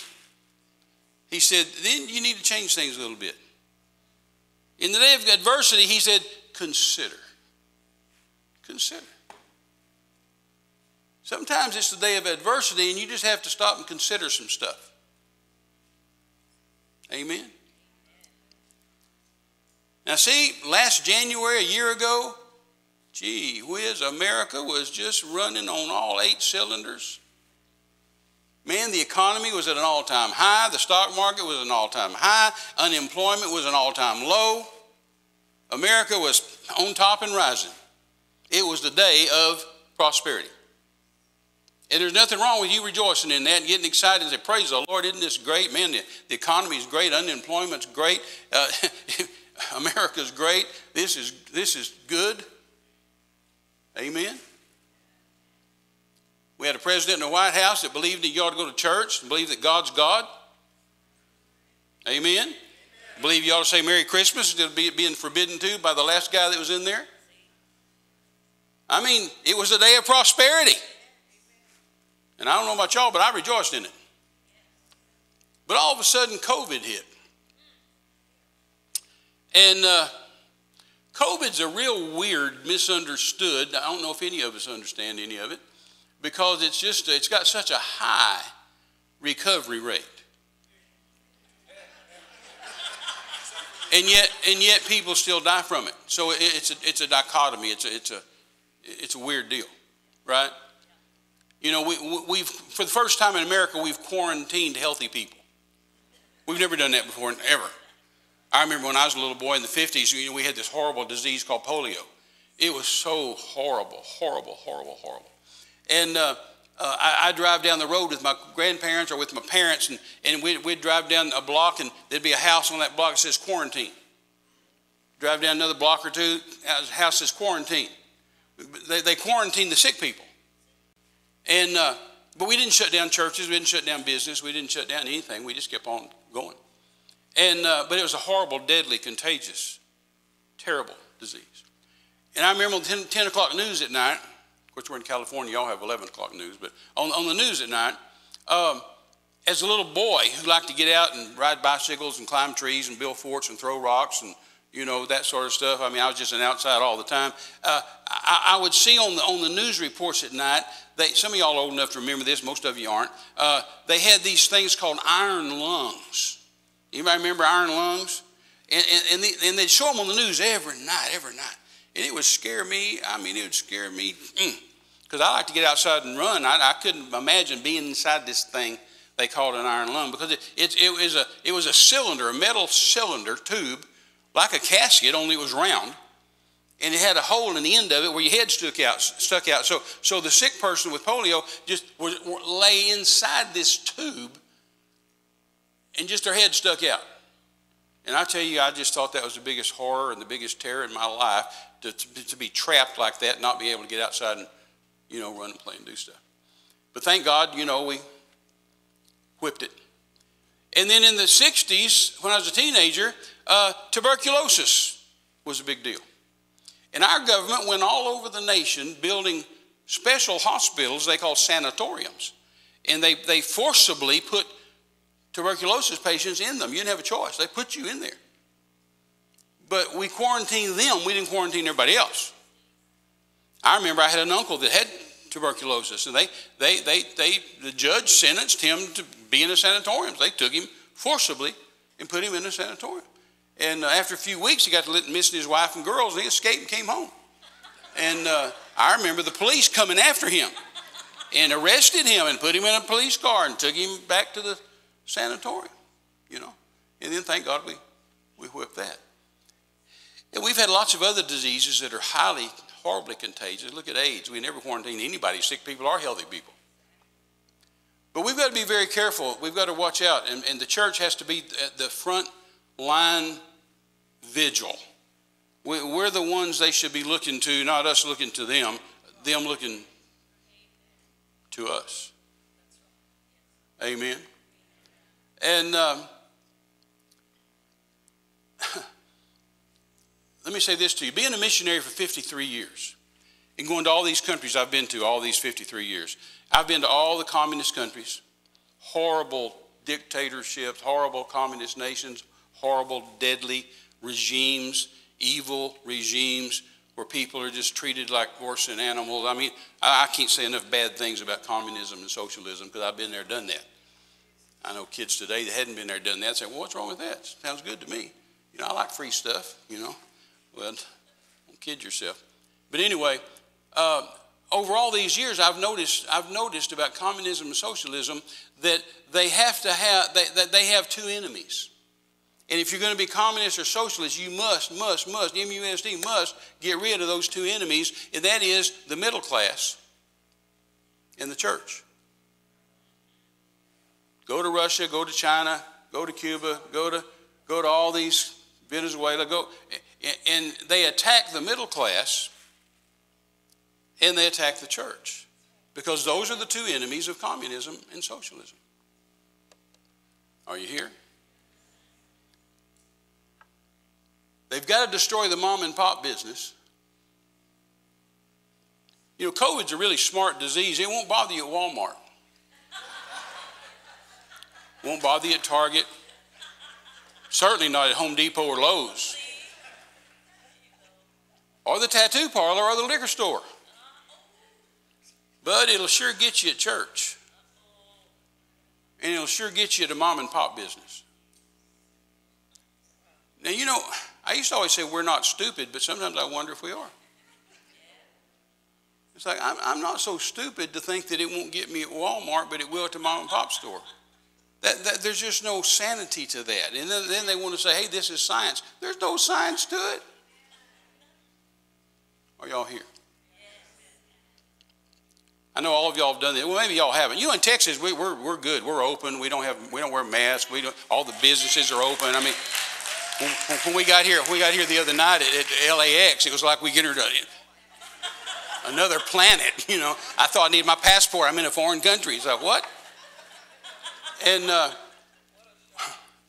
he said, then you need to change things a little bit. In the day of adversity, he said, consider. Consider. Sometimes it's the day of adversity, and you just have to stop and consider some stuff. Amen. Now, see, last January, a year ago, gee whiz, America was just running on all eight cylinders. Man, the economy was at an all time high. The stock market was an all time high. Unemployment was an all time low. America was on top and rising. It was the day of prosperity. And there's nothing wrong with you rejoicing in that and getting excited and say, Praise the Lord, isn't this great? Man, the, the economy is great, unemployment's great, uh, America's great, this is, this is good. Amen. We had a president in the White House that believed that you ought to go to church and believe that God's God. Amen. Amen. Believe you ought to say Merry Christmas instead of being forbidden to by the last guy that was in there. I mean, it was a day of prosperity. And I don't know about y'all, but I rejoiced in it. But all of a sudden, COVID hit. And uh, COVID's a real weird, misunderstood. I don't know if any of us understand any of it because it's just, it's got such a high recovery rate. And yet, and yet people still die from it. So it's a, it's a dichotomy. It's a, it's, a, it's a weird deal, right? You know, we, we've, for the first time in America, we've quarantined healthy people. We've never done that before, ever. I remember when I was a little boy in the 50s, you know, we had this horrible disease called polio. It was so horrible, horrible, horrible, horrible. And uh, uh, I, I, drive down the road with my grandparents or with my parents, and, and we'd, we'd drive down a block, and there'd be a house on that block that says quarantine. Drive down another block or two, house says quarantine. They, they quarantine the sick people. And, uh, but we didn't shut down churches, we didn't shut down business, we didn't shut down anything. We just kept on going. And, uh, but it was a horrible, deadly, contagious, terrible disease. And I remember on 10, 10 o'clock news at night, of course, we're in California, y'all have 11 o'clock news, but on, on the news at night, um, as a little boy who liked to get out and ride bicycles and climb trees and build forts and throw rocks and you know, that sort of stuff. I mean, I was just an outside all the time. Uh, I, I, would see on the, on the news reports at night, they, some of y'all old enough to remember this, most of you aren't. Uh, they had these things called iron lungs. Anybody remember iron lungs? And, and, and, they, and they'd show them on the news every night, every night. And it would scare me. I mean, it would scare me. Because mm, I like to get outside and run. I, I couldn't imagine being inside this thing they called an iron lung because it, it, it, was a, it was a cylinder, a metal cylinder tube like a casket, only it was round. And it had a hole in the end of it where your head stuck out. Stuck out. So, so the sick person with polio just was, lay inside this tube and just their head stuck out. And I tell you, I just thought that was the biggest horror and the biggest terror in my life to, to, to be trapped like that, not be able to get outside and, you know, run and play and do stuff. But thank God, you know, we whipped it. And then in the 60s, when I was a teenager, uh, tuberculosis was a big deal. And our government went all over the nation building special hospitals they call sanatoriums. And they, they forcibly put tuberculosis patients in them. You didn't have a choice, they put you in there. But we quarantined them, we didn't quarantine everybody else. I remember I had an uncle that had tuberculosis, and they, they, they, they, the judge sentenced him to be in a sanatorium. They took him forcibly and put him in a sanatorium. And uh, after a few weeks, he got to missing his wife and girls, and he escaped and came home. And uh, I remember the police coming after him and arrested him and put him in a police car and took him back to the sanatorium, you know. And then thank God we, we whipped that. And we've had lots of other diseases that are highly, horribly contagious. Look at AIDS. We never quarantine anybody, sick people are healthy people. But we've got to be very careful. We've got to watch out. And, and the church has to be at the front line vigil. We're the ones they should be looking to, not us looking to them, them looking to us. Amen. And um, let me say this to you being a missionary for 53 years and going to all these countries I've been to all these 53 years, I've been to all the communist countries, horrible dictatorships, horrible communist nations, horrible, deadly regimes, evil regimes where people are just treated like worse than animals. I mean, I, I can't say enough bad things about communism and socialism because I've been there, done that. I know kids today that hadn't been there, done that, say, well, what's wrong with that? Sounds good to me. You know, I like free stuff, you know. Well, don't kid yourself. But anyway, uh, over all these years, I've noticed, I've noticed about communism and socialism that they have to have, they, that they have two enemies. And if you're going to be communist or socialist, you must, must, must, MUSD must get rid of those two enemies, and that is the middle class and the church. Go to Russia, go to China, go to Cuba, go to, go to all these, Venezuela, go, and they attack the middle class and they attack the church because those are the two enemies of communism and socialism. Are you here? They've got to destroy the mom and pop business. You know, COVID's a really smart disease. It won't bother you at Walmart. won't bother you at Target. Certainly not at Home Depot or Lowe's. Or the tattoo parlor or the liquor store. But it'll sure get you at church. And it'll sure get you at a mom and pop business. Now, you know, I used to always say we're not stupid, but sometimes I wonder if we are. It's like, I'm, I'm not so stupid to think that it won't get me at Walmart, but it will at the mom and pop store. That, that, there's just no sanity to that. And then, then they want to say, hey, this is science. There's no science to it. Are y'all here? I know all of y'all have done that. Well, maybe y'all haven't. You in Texas, we, are we're, we're good. We're open. We don't have we don't wear masks. We don't, all the businesses are open. I mean, when, we got here, when we got here the other night at, at LAX, it was like we entered a, another planet. You know, I thought I needed my passport. I'm in a foreign country. It's like what? And uh,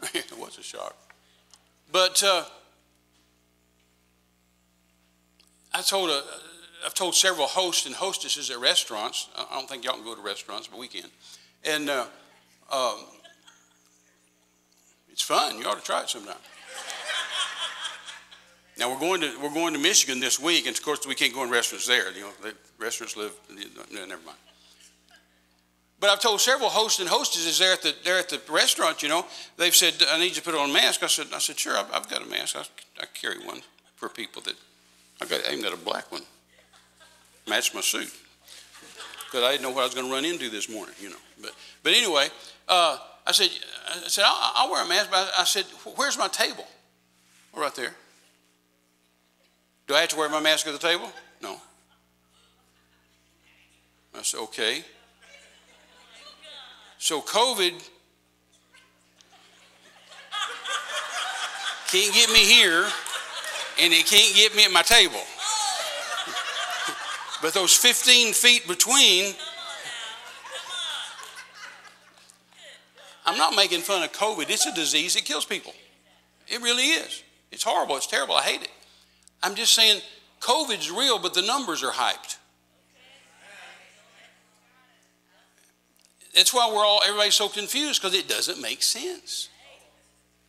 it was a shock. But uh, I told a I've told several hosts and hostesses at restaurants. I don't think y'all can go to restaurants, but we can. And uh, um, it's fun. You ought to try it sometime. Now we're going to we're going to Michigan this week, and of course we can't go in restaurants there. You know, the restaurants live. No, never mind. But I've told several hosts and hostesses there at the there at the restaurant. You know, they've said I need you to put on a mask. I said I said sure. I've, got a mask. I, I carry one for people that I got. I even got a black one matched my suit because I didn't know what I was going to run into this morning, you know. But, but anyway, uh, I said, I said, I'll, I'll, wear a mask. But I said, where's my table? Well, right there. Do I have to wear my mask at the table? No. I said, okay. So COVID can't get me here, and it can't get me at my table. But those 15 feet between, I'm not making fun of COVID. It's a disease that kills people. It really is. It's horrible. It's terrible. I hate it. I'm just saying COVID's real, but the numbers are hyped. That's why we're all everybody's so confused because it doesn't make sense.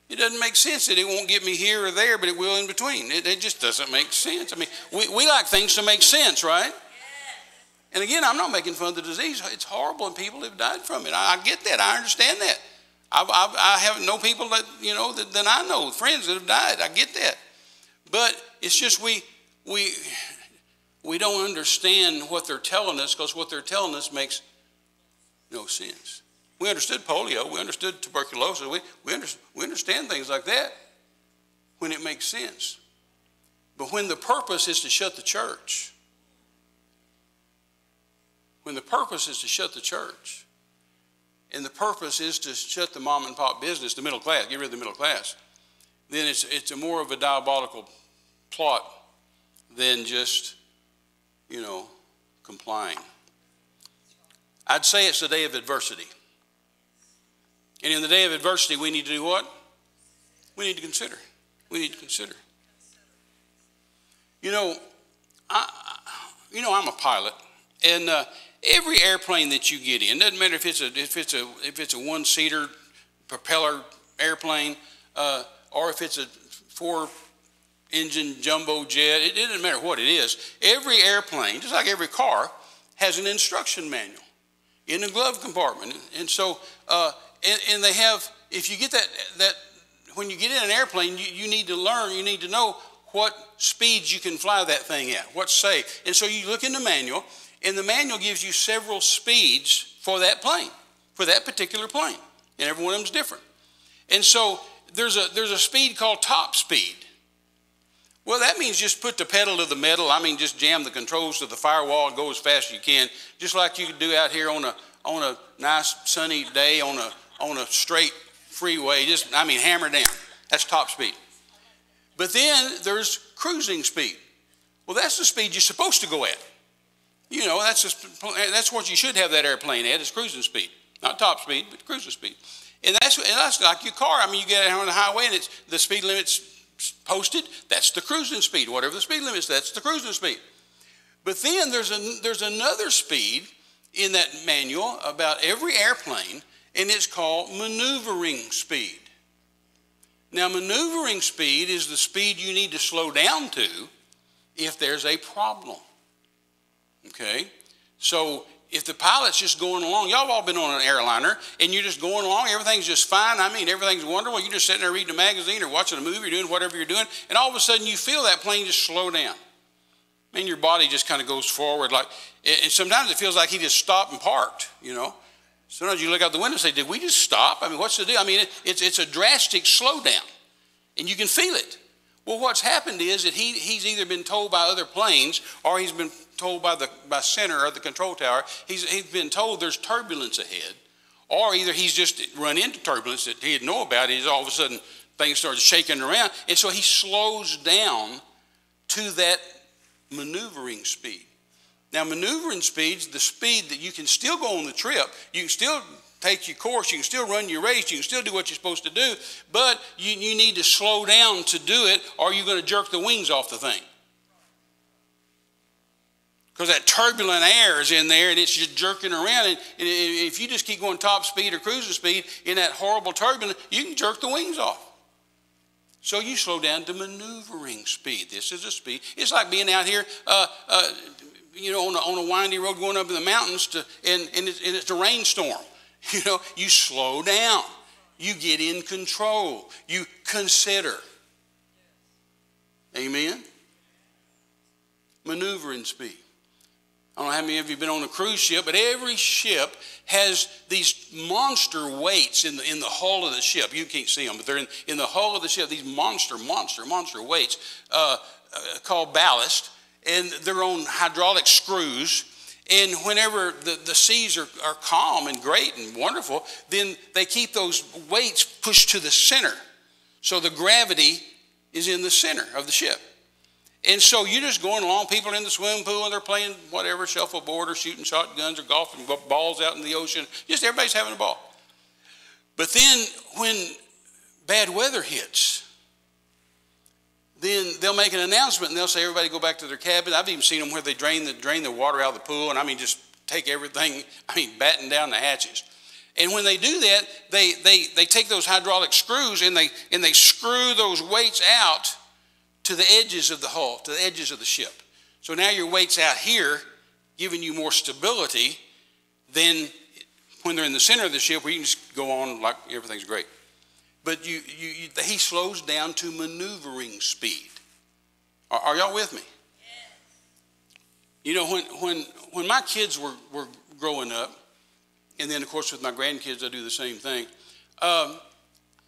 It doesn't make sense that it won't get me here or there, but it will in between. It, it just doesn't make sense. I mean, we, we like things to make sense, right? And again, I'm not making fun of the disease. It's horrible, and people have died from it. I, I get that. I understand that. I've, I've, I have no people that you know that, that I know, friends that have died. I get that. But it's just we we we don't understand what they're telling us because what they're telling us makes no sense. We understood polio, we understood tuberculosis, we, we, under, we understand things like that when it makes sense. But when the purpose is to shut the church, when the purpose is to shut the church, and the purpose is to shut the mom and pop business, the middle class, get rid of the middle class, then it's, it's a more of a diabolical plot than just, you know, complying. I'd say it's the day of adversity. And in the day of adversity, we need to do what? We need to consider. We need to consider. You know, I, you know, I'm a pilot, and uh, every airplane that you get in doesn't matter if it's a if it's a if it's a one seater propeller airplane uh, or if it's a four engine jumbo jet. It, it doesn't matter what it is. Every airplane, just like every car, has an instruction manual in the glove compartment, and so uh, and, and they have. If you get that that when you get in an airplane, you, you need to learn. You need to know what speeds you can fly that thing at, what's safe. And so you look in the manual, and the manual gives you several speeds for that plane, for that particular plane. And every one of them's different. And so there's a, there's a speed called top speed. Well, that means just put the pedal to the metal. I mean, just jam the controls to the firewall and go as fast as you can, just like you could do out here on a, on a nice sunny day on a, on a straight freeway. Just, I mean, hammer down. That's top speed. But then there's cruising speed. Well, that's the speed you're supposed to go at. You know, that's, just, that's what you should have that airplane at, is cruising speed. Not top speed, but cruising speed. And that's, and that's like your car. I mean, you get out on the highway and it's, the speed limit's posted, that's the cruising speed. Whatever the speed limit is, that's the cruising speed. But then there's, a, there's another speed in that manual about every airplane, and it's called maneuvering speed. Now, maneuvering speed is the speed you need to slow down to if there's a problem. Okay? So if the pilot's just going along, y'all have all been on an airliner and you're just going along, everything's just fine. I mean, everything's wonderful. You're just sitting there reading a magazine or watching a movie or doing whatever you're doing, and all of a sudden you feel that plane just slow down. And your body just kind of goes forward like, and sometimes it feels like he just stopped and parked, you know. Sometimes you look out the window and say, Did we just stop? I mean, what's the deal? I mean, it's, it's a drastic slowdown, and you can feel it. Well, what's happened is that he, he's either been told by other planes or he's been told by the by center of the control tower, he's, he's been told there's turbulence ahead, or either he's just run into turbulence that he didn't know about. He's all of a sudden things start shaking around, and so he slows down to that maneuvering speed. Now, maneuvering speed's the speed that you can still go on the trip. You can still take your course. You can still run your race. You can still do what you're supposed to do, but you, you need to slow down to do it, or you're going to jerk the wings off the thing. Because that turbulent air is in there and it's just jerking around. And, and if you just keep going top speed or cruising speed in that horrible turbulence, you can jerk the wings off. So you slow down to maneuvering speed. This is a speed. It's like being out here, uh, uh, you know, on a, on a windy road going up in the mountains, to, and, and, it's, and it's a rainstorm. You know, you slow down. You get in control. You consider. Amen? Maneuvering speed. I don't know how many of you have been on a cruise ship, but every ship has these monster weights in the, in the hull of the ship. You can't see them, but they're in, in the hull of the ship, these monster, monster, monster weights uh, uh, called ballast, and they're on hydraulic screws. And whenever the, the seas are, are calm and great and wonderful, then they keep those weights pushed to the center. So the gravity is in the center of the ship. And so you're just going along, people are in the swimming pool and they're playing whatever, shuffleboard or shooting shotguns or golfing balls out in the ocean. Just everybody's having a ball. But then when bad weather hits, then they'll make an announcement and they'll say everybody go back to their cabin. I've even seen them where they drain the drain the water out of the pool and I mean just take everything, I mean batten down the hatches. And when they do that, they, they, they take those hydraulic screws and they, and they screw those weights out to the edges of the hull, to the edges of the ship. So now your weight's out here, giving you more stability than when they're in the center of the ship where you can just go on like everything's great. But you, you, you he slows down to maneuvering speed. Are, are y'all with me? Yes. You know, when, when, when my kids were, were growing up, and then of course with my grandkids, I do the same thing. Um,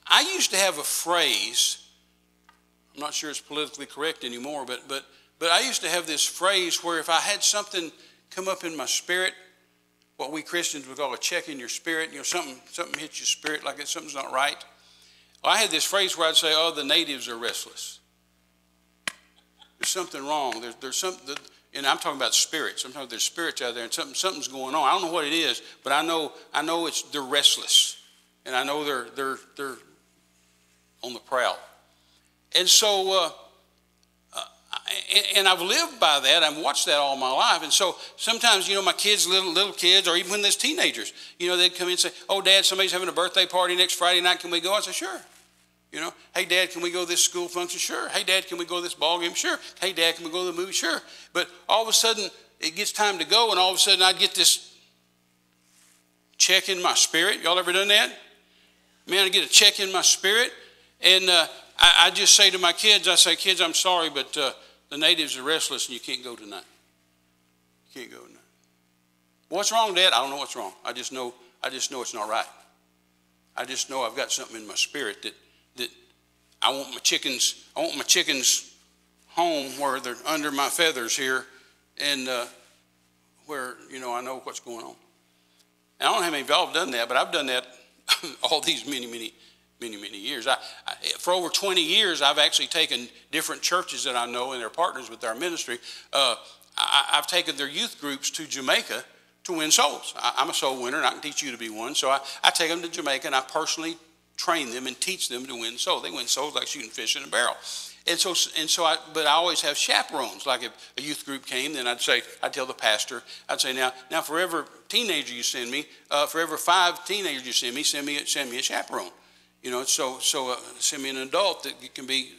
I used to have a phrase I'm not sure it's politically correct anymore, but, but, but I used to have this phrase where if I had something come up in my spirit, what we Christians would call a check in your spirit, you know, something, something hits your spirit like something's not right. I had this phrase where I'd say, oh, the natives are restless. There's something wrong. There's, there's something, and I'm talking about spirits. I'm talking there's spirits out there and something, something's going on. I don't know what it is, but I know, I know it's, they're restless. and I know they're they're they're on the prowl. And so, uh, uh, and I've lived by that. I've watched that all my life. And so sometimes, you know, my kids, little little kids, or even when there's teenagers, you know, they'd come in and say, "Oh, Dad, somebody's having a birthday party next Friday night. Can we go?" I say, "Sure." You know, hey, Dad, can we go this school function? Sure. Hey, Dad, can we go this ball game? Sure. Hey, Dad, can we go to the movie? Sure. But all of a sudden, it gets time to go, and all of a sudden, I'd get this check in my spirit. Y'all ever done that? Man, I get a check in my spirit, and uh, I, I, just say to my kids, I say, kids, I'm sorry, but uh, the natives are restless, and you can't go tonight. You can't go tonight. What's wrong, Dad? I don't know what's wrong. I just know. I just know it's not right. I just know I've got something in my spirit that that I want my chickens. I want my chickens home where they're under my feathers here, and uh, where you know I know what's going on. And I don't know how many of y'all have done that, but I've done that all these many, many, many, many years. I, I, for over 20 years, I've actually taken different churches that I know and they're partners with our ministry. Uh, I, have taken their youth groups to Jamaica to win souls. I, am a soul winner, and I can teach you to be one. So I, I take them to Jamaica, and I personally train them and teach them to win souls. They win souls like shooting fish in a barrel. And so, and so I, but I always have chaperones. Like if a youth group came, then I'd say, I'd tell the pastor, I'd say, now, now for every teenager you send me, uh, for every five teenagers you send me, send me, send me a chaperone. You know, so, so uh, send me an adult that can be.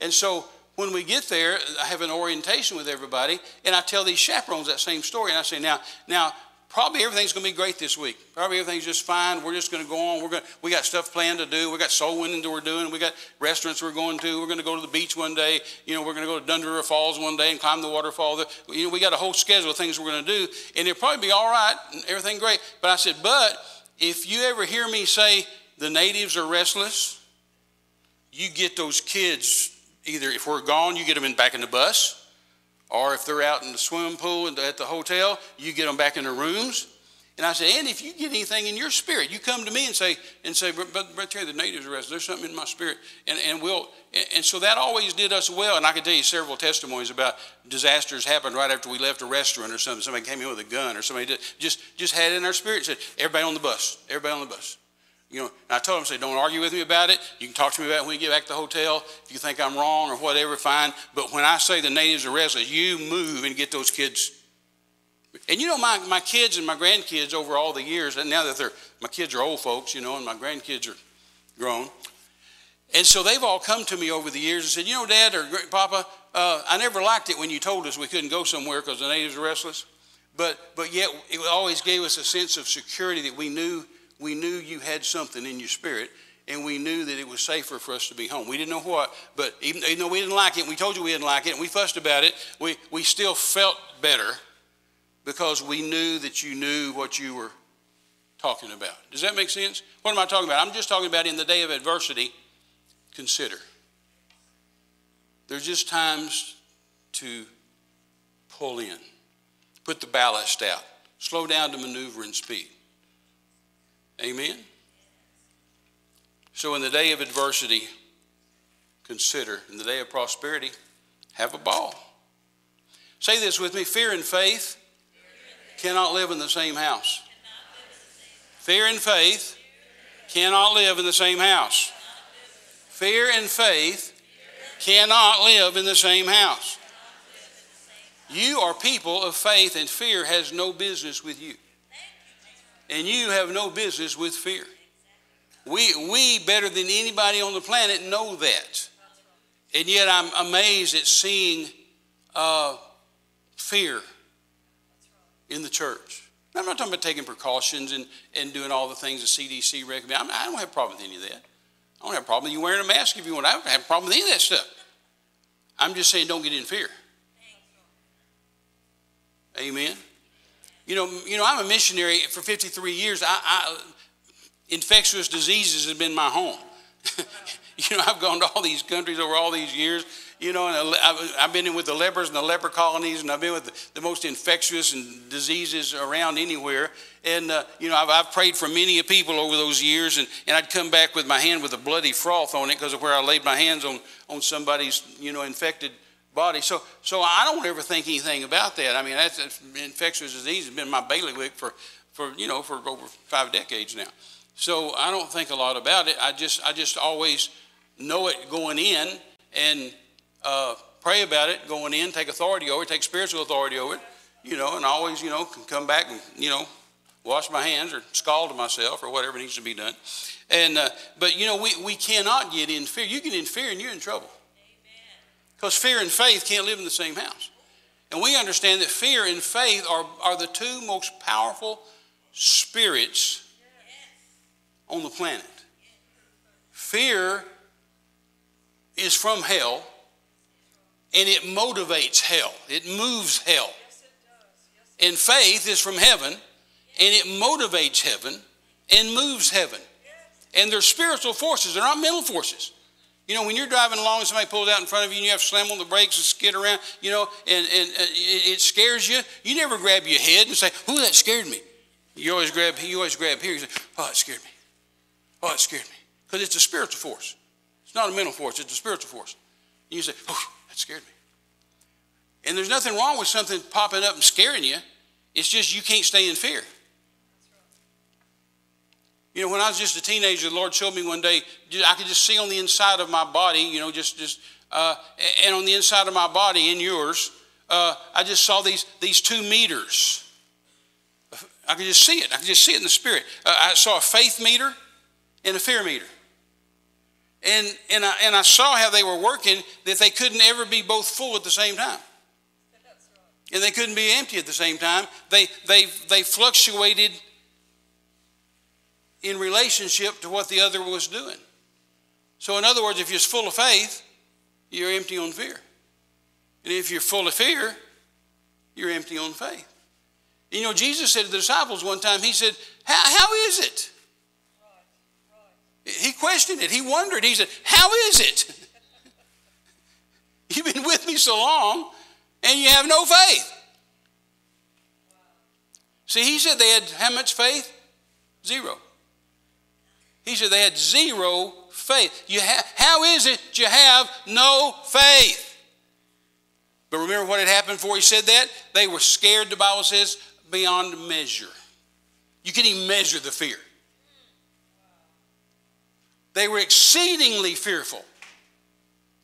And so when we get there, I have an orientation with everybody, and I tell these chaperones that same story, and I say, now, now probably everything's going to be great this week. Probably everything's just fine. We're just going to go on. We're going. We got stuff planned to do. We got soul winning that we're doing. We got restaurants we're going to. We're going to go to the beach one day. You know, we're going to go to Dunn's River Falls one day and climb the waterfall. You know, we got a whole schedule of things we're going to do, and it'll probably be all right and everything great. But I said, but if you ever hear me say the natives are restless, you get those kids either if we're gone, you get them in back in the bus or if they're out in the swimming pool and at the hotel, you get them back in their rooms. And I said, and if you get anything in your spirit, you come to me and say, and say, Brother Terry, the natives are restless. There's something in my spirit. And, and we'll, and so that always did us well. And I can tell you several testimonies about disasters happened right after we left a restaurant or something. Somebody came in with a gun or somebody did, just, just had it in our spirit and said, everybody on the bus, everybody on the bus. You know, I told him, say, don't argue with me about it. You can talk to me about it when we get back to the hotel. If you think I'm wrong or whatever, fine. But when I say the natives are restless, you move and get those kids. And you know, my, my kids and my grandkids over all the years, and now that they're, my kids are old folks, you know, and my grandkids are grown. And so they've all come to me over the years and said, you know, Dad or Papa, uh, I never liked it when you told us we couldn't go somewhere because the natives are restless. But, but yet it always gave us a sense of security that we knew we knew you had something in your spirit, and we knew that it was safer for us to be home. We didn't know what, but even, even though we didn't like it, we told you we didn't like it, and we fussed about it, we, we still felt better because we knew that you knew what you were talking about. Does that make sense? What am I talking about? I'm just talking about in the day of adversity, consider. There's just times to pull in, put the ballast out, slow down to maneuver and speed. Amen? So, in the day of adversity, consider. In the day of prosperity, have a ball. Say this with me fear and faith cannot live in the same house. Fear and faith cannot live in the same house. Fear and faith cannot live in the same house. You are people of faith, and fear has no business with you and you have no business with fear. We, we, better than anybody on the planet, know that. And yet I'm amazed at seeing uh, fear in the church. I'm not talking about taking precautions and, and doing all the things the CDC recommends. I, mean, I don't have a problem with any of that. I don't have a problem with you wearing a mask if you want. I don't have a problem with any of that stuff. I'm just saying don't get in fear. Amen. You know, you know, I'm a missionary for 53 years. I, I, infectious diseases have been my home. you know, I've gone to all these countries over all these years. You know, and I've been in with the lepers and the leper colonies, and I've been with the most infectious and diseases around anywhere. And, uh, you know, I've, I've, prayed for many people over those years, and, and I'd come back with my hand with a bloody froth on it because of where I laid my hands on, on somebody's, you know, infected body. So, so I don't ever think anything about that. I mean, that's, that's infectious disease has been my bailiwick for, for, you know, for over five decades now. So I don't think a lot about it. I just I just always know it going in and uh, pray about it going in, take authority over it, take spiritual authority over it, you know, and always, you know, can come back and, you know, wash my hands or scald myself or whatever needs to be done. And, uh, but, you know, we, we cannot get in fear. You get in fear and you're in trouble. Because fear and faith can't live in the same house. And we understand that fear and faith are, are the two most powerful spirits on the planet. Fear is from hell and it motivates hell, it moves hell. And faith is from heaven and it motivates heaven and moves heaven. And they're spiritual forces, they're not mental forces. You know, when you're driving along and somebody pulls out in front of you and you have to slam on the brakes and skid around, you know, and, and uh, it, scares you, you never grab your head and say, Ooh, that scared me. You always grab, you always grab here. You say, Oh, it scared me. Oh, it scared me. Because it's a spiritual force. It's not a mental force, it's a spiritual force. And you say, Oh, that scared me. And there's nothing wrong with something popping up and scaring you. It's just you can't stay in fear. You know, when I was just a teenager, the Lord showed me one day, I could just see on the inside of my body, you know, just, just uh, and on the inside of my body and yours, uh, I just saw these, these two meters. I could just see it. I could just see it in the spirit. Uh, I saw a faith meter and a fear meter. And, and, I, and I saw how they were working, that they couldn't ever be both full at the same time. And they couldn't be empty at the same time. They, they, they fluctuated in relationship to what the other was doing. So, in other words, if you're full of faith, you're empty on fear. And if you're full of fear, you're empty on faith. You know, Jesus said to the disciples one time, He said, How, is it? He questioned it. He wondered. He said, How is it? You've been with me so long and you have no faith. See, he said they had how much faith? Zero. He said they had zero faith. You ha- how is it you have no faith? But remember what had happened before he said that? They were scared, the Bible says, beyond measure. You can even measure the fear. They were exceedingly fearful,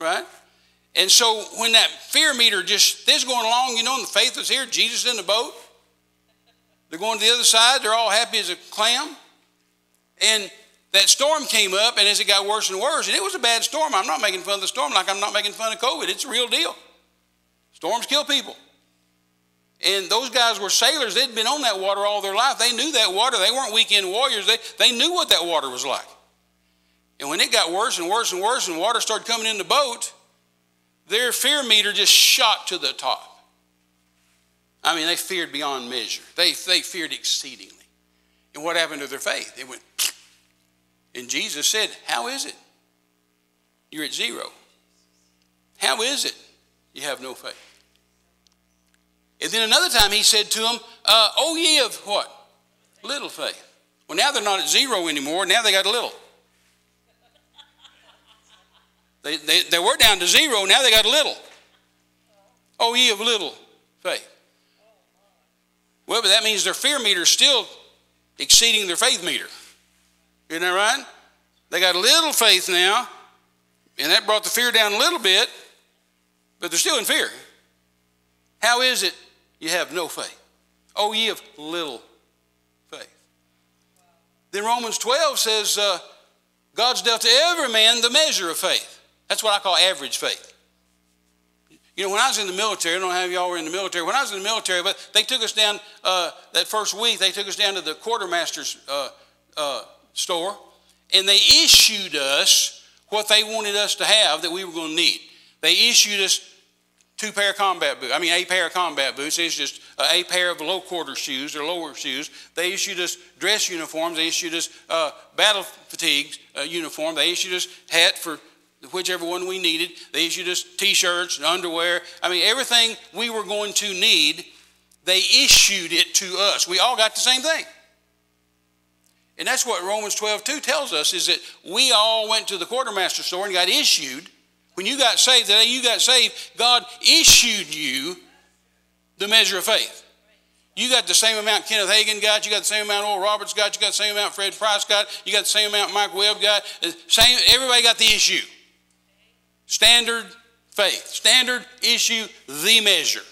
right? And so when that fear meter just, they're going along, you know, and the faith was here, Jesus in the boat. They're going to the other side, they're all happy as a clam. And that storm came up, and as it got worse and worse, and it was a bad storm. I'm not making fun of the storm like I'm not making fun of COVID. It's a real deal. Storms kill people. And those guys were sailors. They'd been on that water all their life. They knew that water. They weren't weekend warriors. They, they knew what that water was like. And when it got worse and worse and worse, and water started coming in the boat, their fear meter just shot to the top. I mean, they feared beyond measure. They, they feared exceedingly. And what happened to their faith? It went and Jesus said, How is it? You're at zero. How is it you have no faith? And then another time he said to them, uh, Oh, ye of what? Little faith. Well, now they're not at zero anymore. Now they got a little. They, they, they were down to zero. Now they got a little. Oh, ye of little faith. Well, but that means their fear meter is still exceeding their faith meter. Isn't that right? They got a little faith now, and that brought the fear down a little bit, but they're still in fear. How is it you have no faith? Oh, ye of little faith. Then Romans 12 says, uh, God's dealt to every man the measure of faith. That's what I call average faith. You know, when I was in the military, I don't know how y'all were in the military. When I was in the military, but they took us down uh, that first week. They took us down to the quartermaster's uh, uh, store, and they issued us what they wanted us to have that we were going to need. They issued us two pair of combat boots. I mean, a pair of combat boots. It's just a pair of low quarter shoes or lower shoes. They issued us dress uniforms. They issued us uh, battle fatigue uh, uniform. They issued us hat for whichever one we needed. They issued us T-shirts and underwear. I mean, everything we were going to need, they issued it to us. We all got the same thing. And that's what Romans 12, 2 tells us is that we all went to the quartermaster store and got issued. When you got saved, the day you got saved, God issued you the measure of faith. You got the same amount Kenneth Hagin got. You got the same amount Oral Roberts got. You got the same amount Fred Price got. You got the same amount Mike Webb got. Same, everybody got the issue. Standard faith. Standard issue, the measure.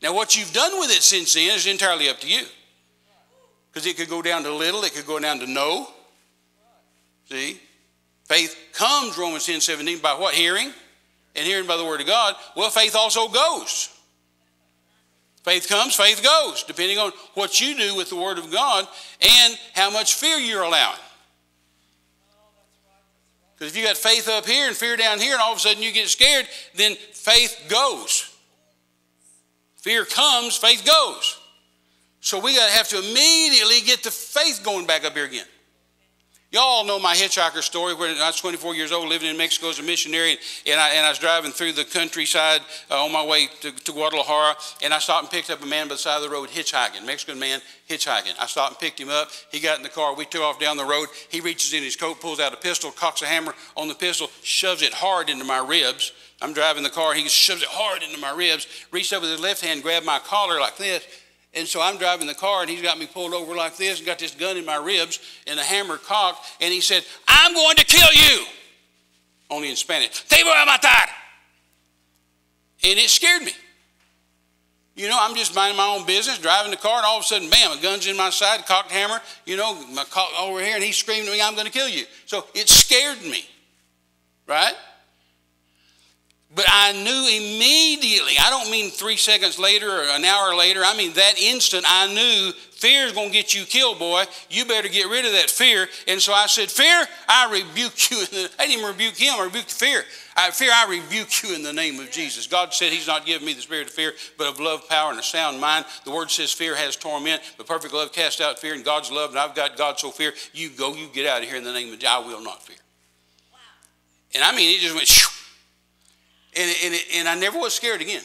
Now, what you've done with it since then is entirely up to you. Because it could go down to little, it could go down to no. See? Faith comes, Romans 10 17, by what? Hearing. And hearing by the Word of God. Well, faith also goes. Faith comes, faith goes, depending on what you do with the Word of God and how much fear you're allowing. Because if you got faith up here and fear down here, and all of a sudden you get scared, then faith goes. Fear comes, faith goes. So we got to have to immediately get the faith going back up here again. Y'all know my hitchhiker story when I was 24 years old, living in Mexico as a missionary, and I, and I was driving through the countryside uh, on my way to, to, Guadalajara, and I stopped and picked up a man by the side of the road hitchhiking, Mexican man hitchhiking. I stopped and picked him up. He got in the car. We took off down the road. He reaches in his coat, pulls out a pistol, cocks a hammer on the pistol, shoves it hard into my ribs. I'm driving the car. He shoves it hard into my ribs, reached over with his left hand, grabbed my collar like this, and so I'm driving the car, and he's got me pulled over like this, and got this gun in my ribs, and a hammer cocked, and he said, I'm going to kill you. Only in Spanish. Te voy a matar. And it scared me. You know, I'm just minding my own business, driving the car, and all of a sudden, bam, a gun's in my side, cocked hammer, you know, my cock over here, and he's screaming at me, I'm going to kill you. So it scared me, right? But I knew immediately, I don't mean three seconds later or an hour later, I mean that instant, I knew fear is going to get you killed, boy. You better get rid of that fear. And so I said, Fear, I rebuke you. I didn't even rebuke him, I rebuked the fear. I, fear, I rebuke you in the name of Jesus. God said He's not giving me the spirit of fear, but of love, power, and a sound mind. The word says fear has torment, but perfect love casts out fear, and God's love, and I've got God so fear. You go, you get out of here in the name of Jesus. I will not fear. Wow. And I mean, it just went, shoo, and, and, and I never was scared again.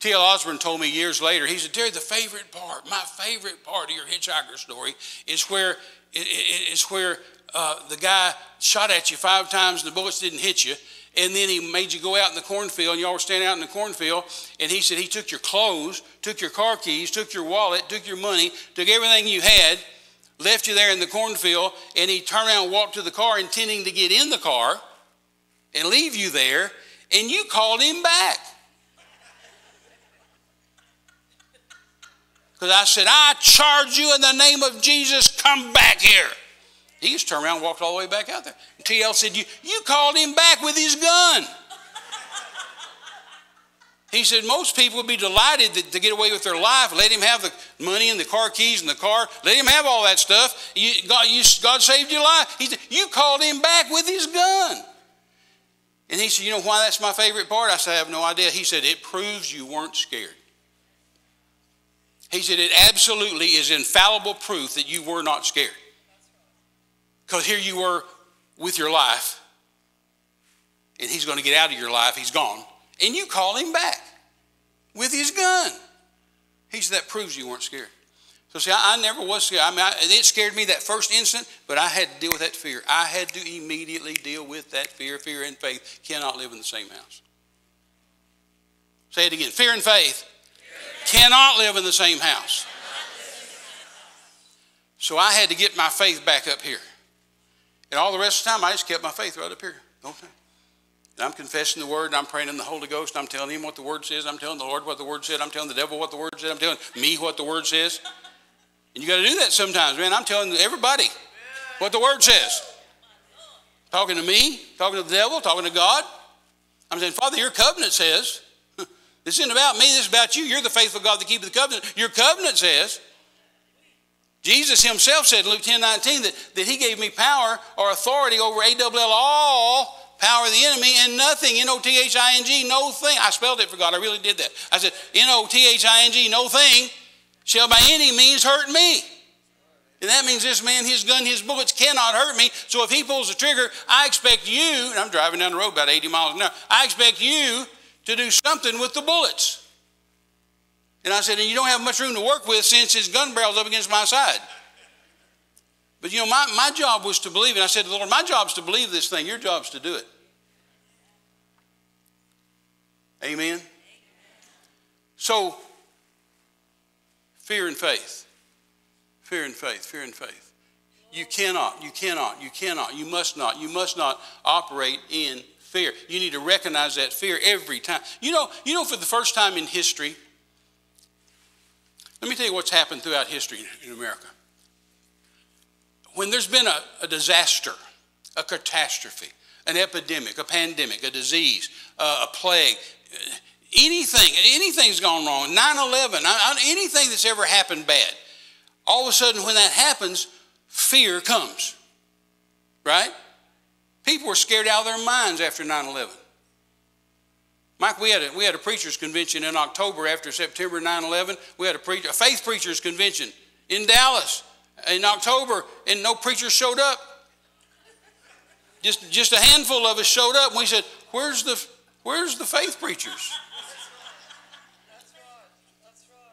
T.L. Osborn told me years later, he said, Terry, the favorite part, my favorite part of your hitchhiker story is where, it's where uh, the guy shot at you five times and the bullets didn't hit you. And then he made you go out in the cornfield, and y'all were standing out in the cornfield. And he said he took your clothes, took your car keys, took your wallet, took your money, took everything you had, left you there in the cornfield, and he turned around and walked to the car, intending to get in the car and leave you there and you called him back. Because I said, I charge you in the name of Jesus, come back here. He just turned around and walked all the way back out there. And TL said, You, you called him back with his gun. He said, Most people would be delighted to, to, get away with their life. Let him have the money and the car keys and the car. Let him have all that stuff. You, God, you, God saved your life. He said, You called him back with his gun. And he said, You know why that's my favorite part? I said, I have no idea. He said, It proves you weren't scared. He said, It absolutely is infallible proof that you were not scared. Because here you were with your life, and he's going to get out of your life, he's gone, and you call him back with his gun. He said, That proves you weren't scared. So see, I, I never was scared. I mean, I, it scared me that first instant, but I had to deal with that fear. I had to immediately deal with that fear. Fear and faith cannot live in the same house. Say it again. Fear and faith cannot live in the same house. So I had to get my faith back up here. And all the rest of the time, I just kept my faith right up here. Okay. And I'm confessing the word, and I'm praying in the Holy Ghost. and I'm telling him what the word says. I'm telling the Lord what the word said. I'm telling the devil what the word said. I'm telling me what the word says. And you got to do that sometimes, man. I'm telling everybody what the word says. Talking to me, talking to the devil, talking to God. I'm saying, Father, your covenant says, this isn't about me, this is about you. You're the faithful God that keeps the covenant. Your covenant says, Jesus himself said, in Luke 10 19, that, that he gave me power or authority over AWL, all power of the enemy, and nothing, N O T H I N G, no thing. I spelled it for God, I really did that. I said, N O T H I N G, no thing shall by any means hurt me. And that means this man, his gun, his bullets cannot hurt me. So if he pulls the trigger, I expect you, and I'm driving down the road about 80 miles an hour, I expect you to do something with the bullets. And I said, and you don't have much room to work with since his gun barrel's up against my side. But you know, my, my job was to believe, and I said to the Lord, my job is to believe this thing, your job is to do it. Amen. So Fear and faith. Fear and faith. Fear and faith. You cannot, you cannot, you cannot, you must not, you must not operate in fear. You need to recognize that fear every time. You know, you know, for the first time in history, let me tell you what's happened throughout history in America. When there's been a, a disaster, a catastrophe, an epidemic, a pandemic, a disease, uh, a plague, anything, anything's gone wrong, 9 11, anything that's ever happened bad, all of a sudden when that happens, fear comes. Right? People were scared out of their minds after 9 11. Mike, we had, a, we had a preacher's convention in October after September 9 11. We had a, preacher, a faith preacher's convention in Dallas in October, and no preachers showed up. Just, just a handful of us showed up, and we said, Where's the, where's the faith preachers?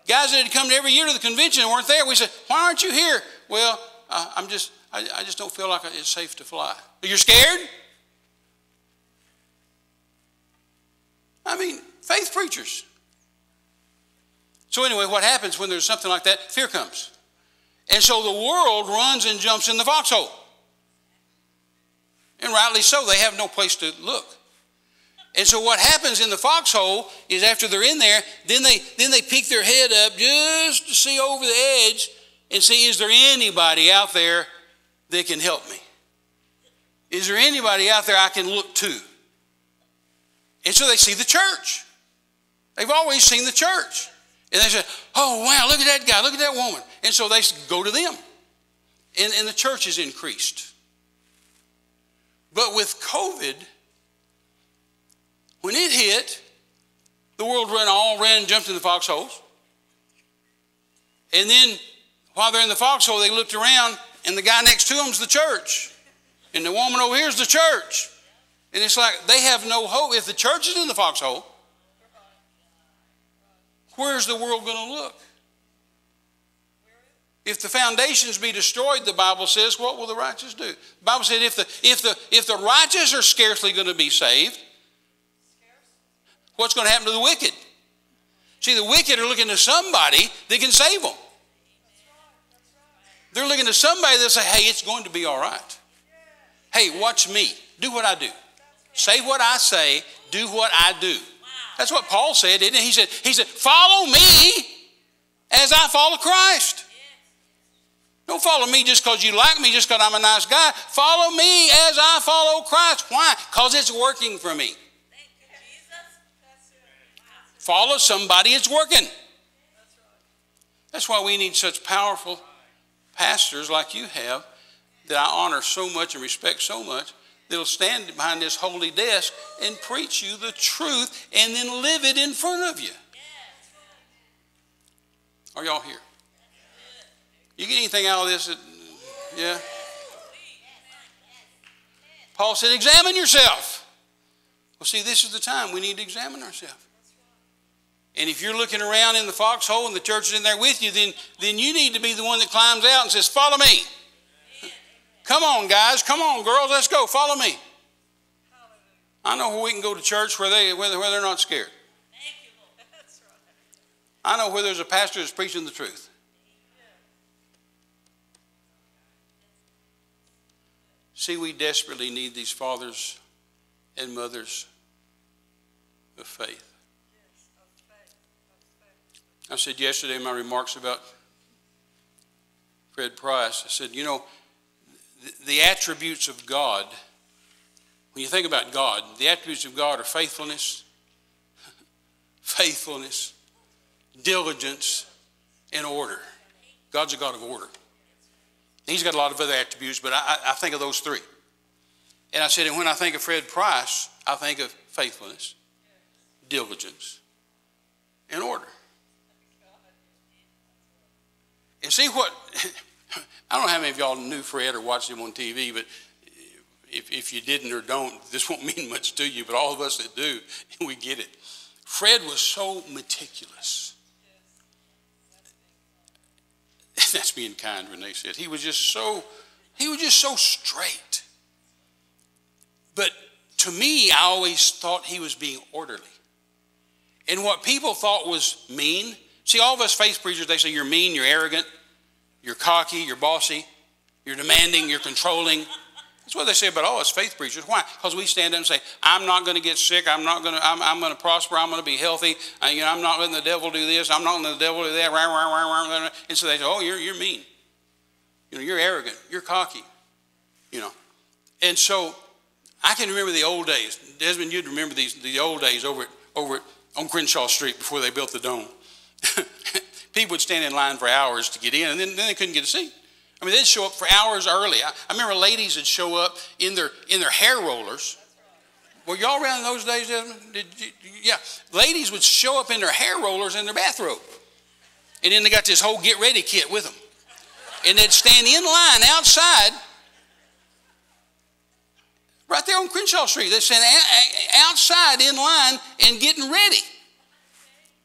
Guys that had come every year to the convention and weren't there, we said, Why aren't you here? Well, uh, I'm just, I, I just don't feel like it's safe to fly. You're scared? I mean, faith preachers. So, anyway, what happens when there's something like that? Fear comes. And so the world runs and jumps in the foxhole. And rightly so, they have no place to look. And so what happens in the foxhole is after they're in there, then they then they peek their head up just to see over the edge and see is there anybody out there that can help me? Is there anybody out there I can look to? And so they see the church. They've always seen the church. And they say, oh, wow, look at that guy, look at that woman. And so they go to them. And, and the church is increased. But with COVID, when it hit, the world ran all ran and jumped in the foxholes. And then while they're in the foxhole, they looked around, and the guy next to them's the church. And the woman over here is the church. And it's like they have no hope. If the church is in the foxhole, where's the world going to look? If the foundations be destroyed, the Bible says, what will the righteous do? The Bible said if the, if the, if the righteous are scarcely going to be saved, what's going to happen to the wicked? See, the wicked are looking to somebody that can save them. They're looking to somebody that say, hey, it's going to be all right. Hey, watch me. Do what I do. Say what I say. Do what I do. That's what Paul said, didn't he? He said, he said, follow me as I follow Christ. Don't follow me just because you like me, just because I'm a nice guy. Follow me as I follow Christ. Why? Because it's working for me. Follow somebody, it's working. That's why we need such powerful pastors like you have that I honor so much and respect so much that'll stand behind this holy desk and preach you the truth and then live it in front of you. Are y'all here? You get anything out of this? That, yeah? Paul said, examine yourself. Well, see, this is the time we need to examine ourselves. And if you're looking around in the foxhole and the church is in there with you, then, then you need to be the one that climbs out and says, Follow me. Come on, guys. Come on, girls. Let's go. Follow me. I know where we can go to church where, they, where, where they're not scared. I know where there's a pastor that's preaching the truth. See, we desperately need these fathers and mothers of faith. I said yesterday in my remarks about Fred Price, I said, you know, the attributes of God, when you think about God, the attributes of God are faithfulness, faithfulness, diligence, and order. God's a God of order. He's got a lot of other attributes, but I, I think of those three. And I said, and when I think of Fred Price, I think of faithfulness, diligence, and order. And see what I don't know how many of y'all knew Fred or watched him on TV, but if, if you didn't or don't, this won't mean much to you, but all of us that do, we get it. Fred was so meticulous. That's being kind, Renee said. He was just so, he was just so straight. But to me, I always thought he was being orderly. And what people thought was mean, See, all of us faith preachers, they say you're mean, you're arrogant, you're cocky, you're bossy, you're demanding, you're controlling. That's what they say about all us faith preachers. Why? Because we stand up and say, I'm not going to get sick. I'm not going to, I'm, I'm going to prosper. I'm going to be healthy. I, uh, you know, I'm not letting the devil do this. I'm not letting the devil do that. And so they say, oh, you're, you're mean. You know, you're arrogant. You're cocky. You know. And so I can remember the old days. Desmond, you'd remember these the old days over over on Crenshaw Street before they built the dome. People would stand in line for hours to get in, and then, then they couldn't get a seat. I mean, they'd show up for hours early. I, I remember ladies would show up in their in their hair rollers. Were y'all around in those days, Desmond? Did you, yeah, ladies would show up in their hair rollers in their bathrobe, and then they got this whole get ready kit with them, and they'd stand in line outside right there on Crenshaw Street. They're standing outside in line and getting ready.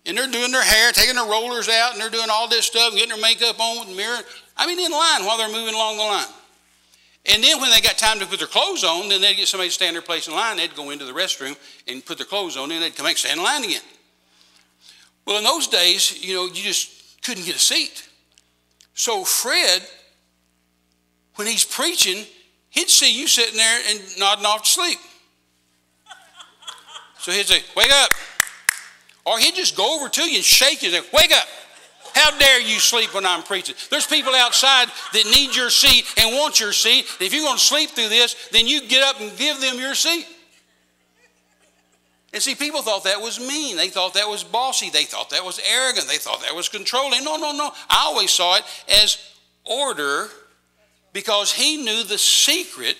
And they're doing their hair, taking their rollers out, and they're doing all this stuff, and getting their makeup on with the mirror. I mean, in line while they're moving along the line. And then when they got time to put their clothes on, then they'd get somebody to stand their place in line. They'd go into the restroom and put their clothes on, and they'd come back and stand in line again. Well, in those days, you know, you just couldn't get a seat. So Fred, when he's preaching, he'd see you sitting there and nodding off to sleep. So he'd say, Wake up. Or he'd just go over to you and shake you and say, Wake up. How dare you sleep when I'm preaching? There's people outside that need your seat and want your seat. If you're going to sleep through this, then you get up and give them your seat. And see, people thought that was mean. They thought that was bossy. They thought that was arrogant. They thought that was controlling. No, no, no. I always saw it as order because he knew the secret.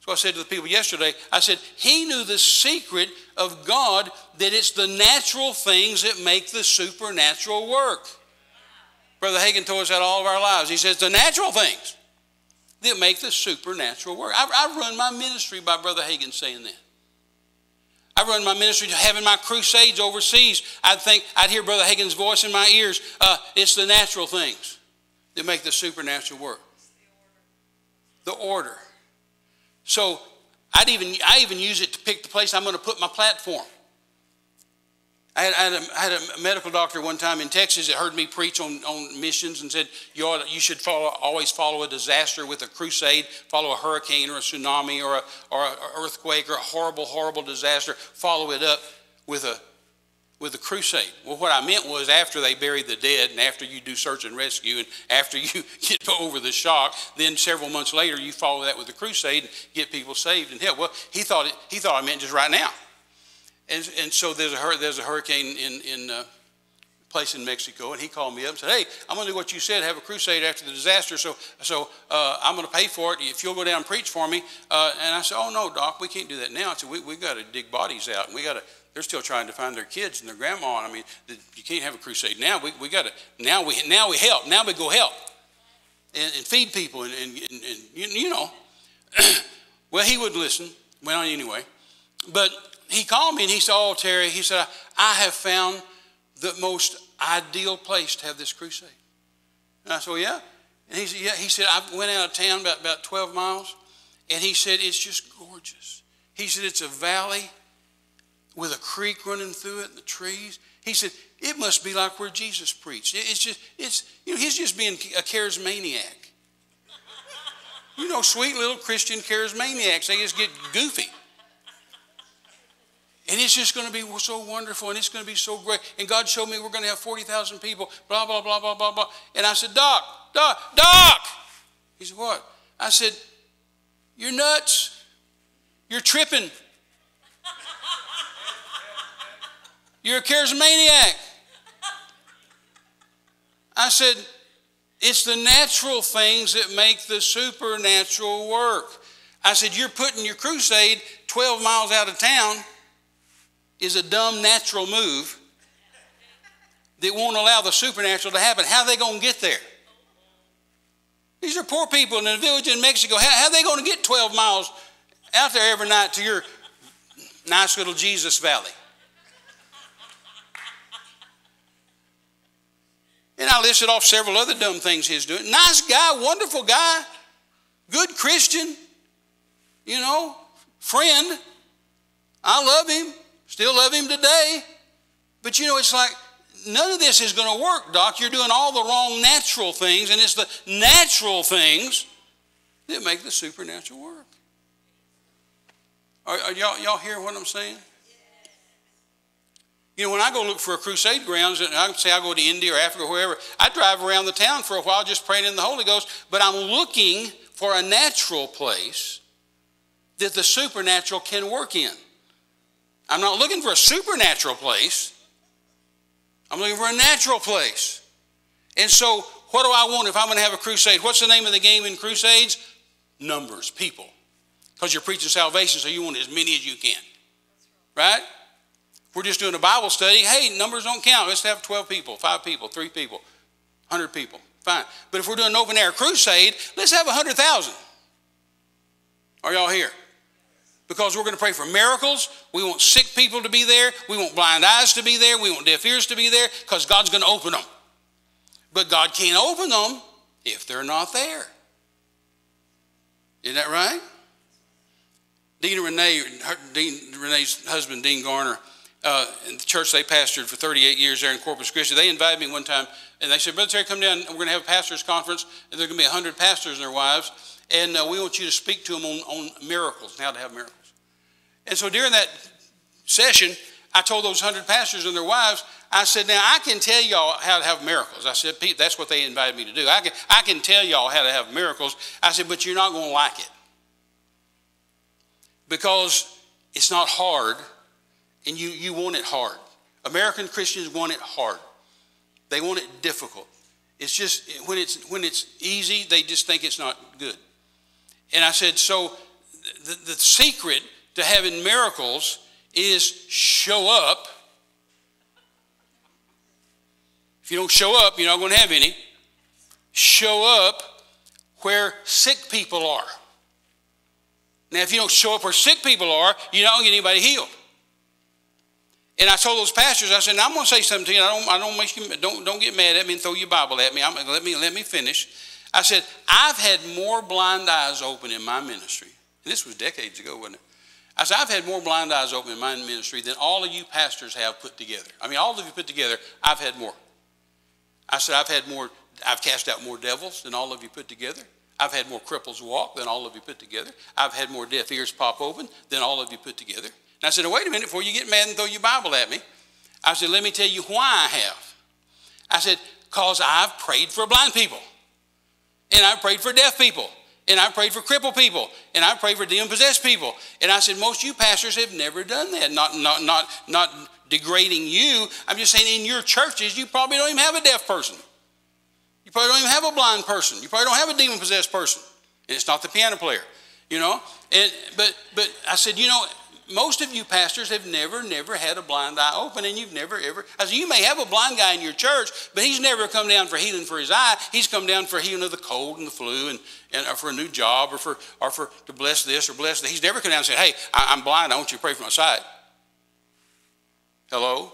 So I said to the people yesterday, I said, he knew the secret of God that it's the natural things that make the supernatural work. Brother Hagin told us that all of our lives. He says, the natural things that make the supernatural work. I, I run my ministry by Brother Hagin saying that. I run my ministry having my crusades overseas. I'd think I'd hear Brother Hagin's voice in my ears. Uh, it's the natural things that make the supernatural work the order. So I'd even, I even use it to pick the place I'm going to put my platform. I had, I, had a, I had, a, medical doctor one time in Texas that heard me preach on, on missions and said, you, ought, you should follow, always follow a disaster with a crusade, follow a hurricane or a tsunami or, a, or an earthquake or a horrible, horrible disaster, follow it up with a with the crusade. Well, what I meant was after they bury the dead and after you do search and rescue and after you get over the shock, then several months later you follow that with a crusade and get people saved and help. Well, he thought it, he thought I meant just right now. And, and so there's a, there's a hurricane in, in uh, place in Mexico, and he called me up and said, "Hey, I'm going to do what you said, have a crusade after the disaster. So, so uh, I'm going to pay for it if you'll go down and preach for me." Uh, and I said, "Oh no, Doc, we can't do that now. We we got to dig bodies out, and we got to they're still trying to find their kids and their grandma. And I mean, you can't have a crusade now. We, we got to now we now we help. Now we go help and, and feed people and, and, and, and you, you, know. well, he would listen. Well, anyway, but he called me and he said, "Oh, Terry," he said, "I have found the most ideal place to have this crusade." And I said, well, "Yeah." And he said, "Yeah." He said, "I went out of town about about 12 miles, and he said it's just gorgeous." He said, "It's a valley." with a creek running through it and the trees. He said, it must be like where Jesus preached. It's just, it's, you know, he's just being a charismaniac. You know, sweet little Christian charismaniacs, they just get goofy. And it's just going to be so wonderful and it's going to be so great. And God showed me we're going to have 40,000 people, blah, blah, blah, blah, blah, blah. And I said, Doc, Doc, Doc. He said, What? I said, You're nuts. You're tripping. You're a charismaniac. I said, it's the natural things that make the supernatural work. I said, you're putting your crusade 12 miles out of town is a dumb natural move that won't allow the supernatural to happen. How are they going to get there? These are poor people in a village in Mexico. How, how are they going to get 12 miles out there every night to your nice little Jesus Valley? And I listed off several other dumb things he's doing. Nice guy, wonderful guy, good Christian, you know, friend. I love him, still love him today. But you know, it's like none of this is going to work, Doc. You're doing all the wrong natural things, and it's the natural things that make the supernatural work. Are, are y'all, y'all hear what I'm saying? You know, when I go look for a crusade grounds, and I say I go to India or Africa or wherever, I drive around the town for a while just praying in the Holy Ghost, but I'm looking for a natural place that the supernatural can work in. I'm not looking for a supernatural place. I'm looking for a natural place. And so, what do I want if I'm going to have a crusade? What's the name of the game in crusades? Numbers, people. Because you're preaching salvation, so you want as many as you can. Right? we're just doing a Bible study, hey, numbers don't count. Let's have 12 people, five people, three people, 100 people. Fine. But if we're doing an open air crusade, let's have 100,000. Are y'all here? Because we're going to pray for miracles. We want sick people to be there. We want blind eyes to be there. We want deaf ears to be there because God's going to open them. But God can't open them if they're not there. Isn't that right? Dean Renee, Dean Renee's husband, Dean Garner, uh, in the church they pastored for 38 years there in Corpus Christi. They invited me one time, and they said, Brother Terry, come down. We're going to have a pastor's conference, and there are going to be 100 pastors and their wives, and uh, we want you to speak to them on, on miracles, how to have miracles. And so during that session, I told those 100 pastors and their wives, I said, Now I can tell y'all how to have miracles. I said, Pete, that's what they invited me to do. I can, I can tell y'all how to have miracles. I said, But you're not going to like it. Because it's not hard and you, you want it hard. American Christians want it hard. They want it difficult. It's just when it's when it's easy, they just think it's not good. And I said, so the, the secret to having miracles is show up. If you don't show up, you're not going to have any. Show up where sick people are. Now, if you don't show up where sick people are, you're not going to get anybody healed. And I told those pastors, I said, I'm going to say something to you. I don't, I don't, make you, don't, don't get mad at me and throw your Bible at me. I'm, let me. Let me finish. I said, I've had more blind eyes open in my ministry. And this was decades ago, wasn't it? I said, I've had more blind eyes open in my ministry than all of you pastors have put together. I mean, all of you put together, I've had more. I said, I've had more, I've cast out more devils than all of you put together. I've had more cripples walk than all of you put together. I've had more deaf ears pop open than all of you put together. And I said, wait a minute before you get mad and throw your Bible at me. I said, let me tell you why I have. I said, because I've prayed for blind people, and I've prayed for deaf people, and I've prayed for crippled people, and I've prayed for demon possessed people. And I said, most of you pastors have never done that. Not, not, not, not degrading you. I'm just saying in your churches, you probably don't even have a deaf person. You probably don't even have a blind person. You probably don't have a demon possessed person. And it's not the piano player, you know? And, but, but I said, you know, most of you pastors have never, never had a blind eye open, and you've never ever. I said, you may have a blind guy in your church, but he's never come down for healing for his eye. He's come down for healing of the cold and the flu, and, and or for a new job, or for or for to bless this or bless that. He's never come down and said, "Hey, I, am blind. I want you to pray for my sight." Hello.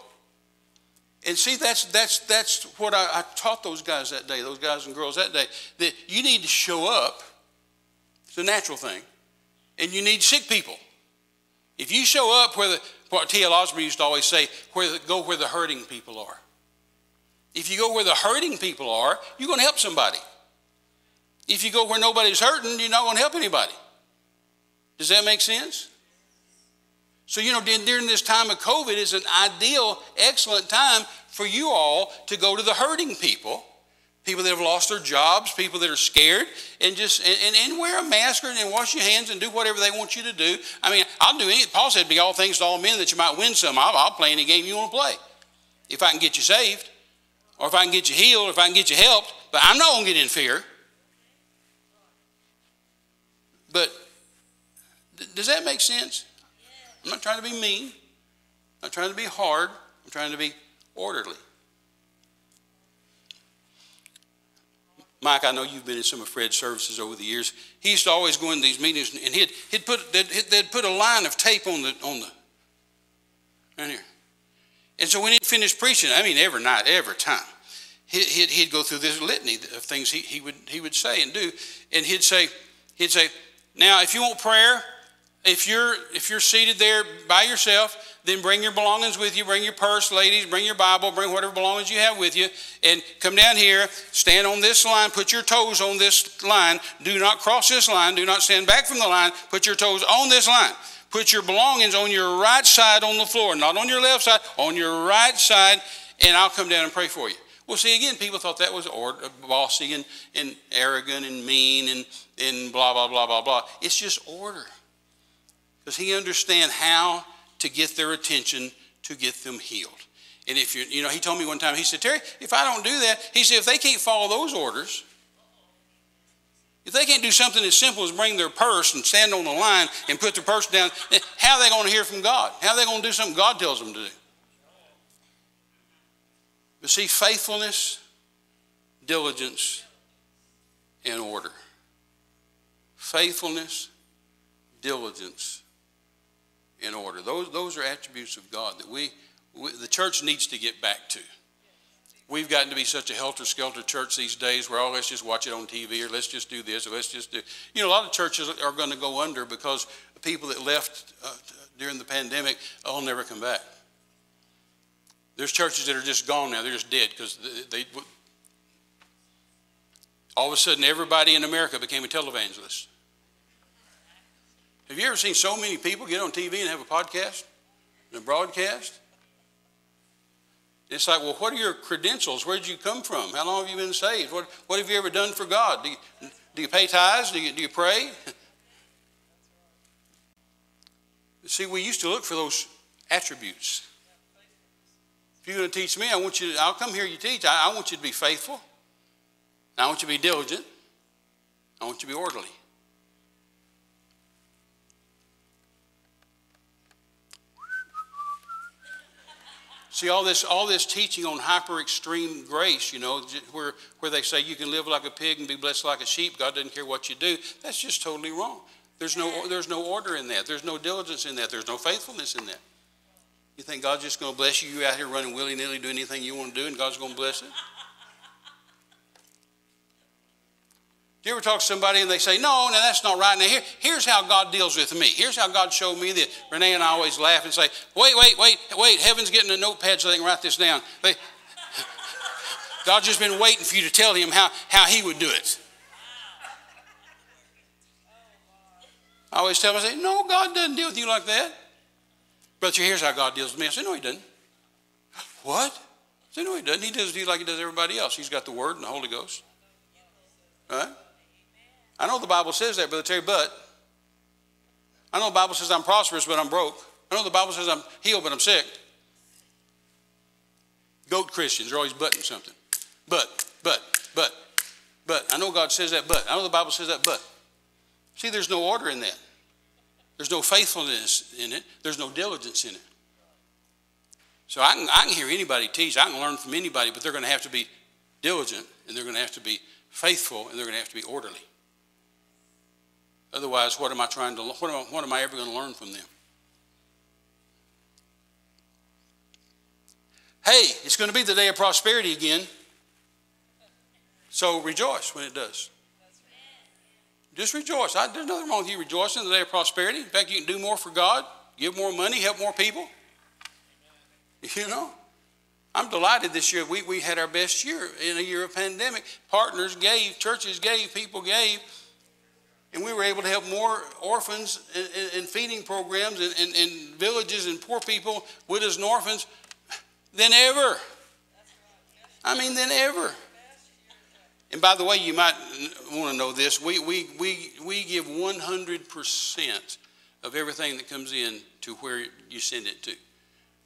And see, that's that's that's what I, I taught those guys that day, those guys and girls that day. That you need to show up. It's a natural thing, and you need sick people. If you show up where the, what T.L. Osborn used to always say, where the, go where the hurting people are. If you go where the hurting people are, you're going to help somebody. If you go where nobody's hurting, you're not going to help anybody. Does that make sense? So, you know, during this time of COVID, it's an ideal, excellent time for you all to go to the hurting people people that have lost their jobs, people that are scared, and just and, and, wear a mask and wash your hands and do whatever they want you to do. I mean, I'll do anything. Paul said, "Be all things to all men that you might win some." I'll, I'll play any game you want to play, if I can get you saved, or if I can get you healed, or if I can get you helped. But I'm not going to get in fear. But does that make sense? I'm not trying to be mean. I'm not trying to be hard. I'm trying to be orderly. Mike, I know you've been in some of Fred's services over the years. He used to always go in these meetings and he'd, he'd put, they'd, they'd put a line of tape on the, on the, right here. And so when he'd finish preaching, I mean, every night, every time, he'd, he'd go through this litany of things he, he, would, he would say and do. And he'd say, he'd say, now, if you want prayer, if you're, if you're seated there by yourself, then bring your belongings with you. Bring your purse, ladies. Bring your Bible. Bring whatever belongings you have with you. And come down here, stand on this line, put your toes on this line. Do not cross this line. Do not stand back from the line. Put your toes on this line. Put your belongings on your right side on the floor, not on your left side, on your right side, and I'll come down and pray for you. Well, see, again, people thought that was or, uh, bossy and, and arrogant and mean and, and blah, blah, blah, blah, blah. It's just order. Because he understand how to get their attention to get them healed. And if you, you know, he told me one time, he said, Terry, if I don't do that, he said, if they can't follow those orders, if they can't do something as simple as bring their purse and stand on the line and put their purse down, eh, how are they going to hear from God? How are they going to do something God tells them to do? But see, faithfulness, diligence, and order. Faithfulness, diligence, in order. Those, those are attributes of God that we, we, the church needs to get back to. We've gotten to be such a helter-skelter church these days where, oh, let's just watch it on TV or let's just do this or let's just do. You know, a lot of churches are going to go under because people that left uh, during the pandemic will never come back. There's churches that are just gone now. They're just dead because they, they all of a sudden everybody in America became a televangelist. Have you ever seen so many people get on TV and have a podcast and a broadcast? It's like, well, what are your credentials? Where did you come from? How long have you been saved? What, what have you ever done for God? Do you, do you pay tithes? Do you, do you pray? See, we used to look for those attributes. If you're going to teach me, I want you to, I'll come here you teach. I, I want you to be faithful. I want you to be diligent. I want you to be orderly. See, all this, all this teaching on hyper extreme grace, you know, where, where they say you can live like a pig and be blessed like a sheep, God doesn't care what you do, that's just totally wrong. There's no, there's no order in that. There's no diligence in that. There's no faithfulness in that. You think God's just going to bless you? You're out here running willy nilly, doing anything you want to do, and God's going to bless it? You ever talk to somebody and they say, no, no, that's not right. Now, here, here's how God deals with me. Here's how God showed me that. Renee and I always laugh and say, wait, wait, wait, wait. Heaven's getting a notepad so they can write this down. They, God's just been waiting for you to tell him how, how he would do it. I always tell him, I say, no, God doesn't deal with you like that. Brother, here's how God deals with me. I say, no, he doesn't. What? I say, no, he doesn't. He does you like he does everybody else. He's got the Word and the Holy Ghost. Right? I know the Bible says that, Brother Terry, but I know the Bible says I'm prosperous, but I'm broke. I know the Bible says I'm healed, but I'm sick. Goat Christians are always butting something. But, but, but, but. I know God says that, but. I know the Bible says that, but. See, there's no order in that. There's no faithfulness in it. There's no diligence in it. So I can, I can hear anybody teach. I can learn from anybody, but they're going to have to be diligent and they're going to have to be faithful and they're going to have to be orderly. Otherwise, what am I trying to, what am I, what am I ever going to learn from them? Hey, it's going to be the day of prosperity again. So rejoice when it does. Just rejoice. I, there's nothing wrong with you rejoicing in the day of prosperity. In fact, you can do more for God, give more money, help more people. You know? I'm delighted this year. We, we had our best year in a year of pandemic. Partners gave, churches gave, people gave and we were able to help more orphans in, feeding programs in, villages and poor people, widows and orphans, than ever. I mean, than ever. And by the way, you might want to know this. We, we, we, we give 100% of everything that comes in to where you send it to.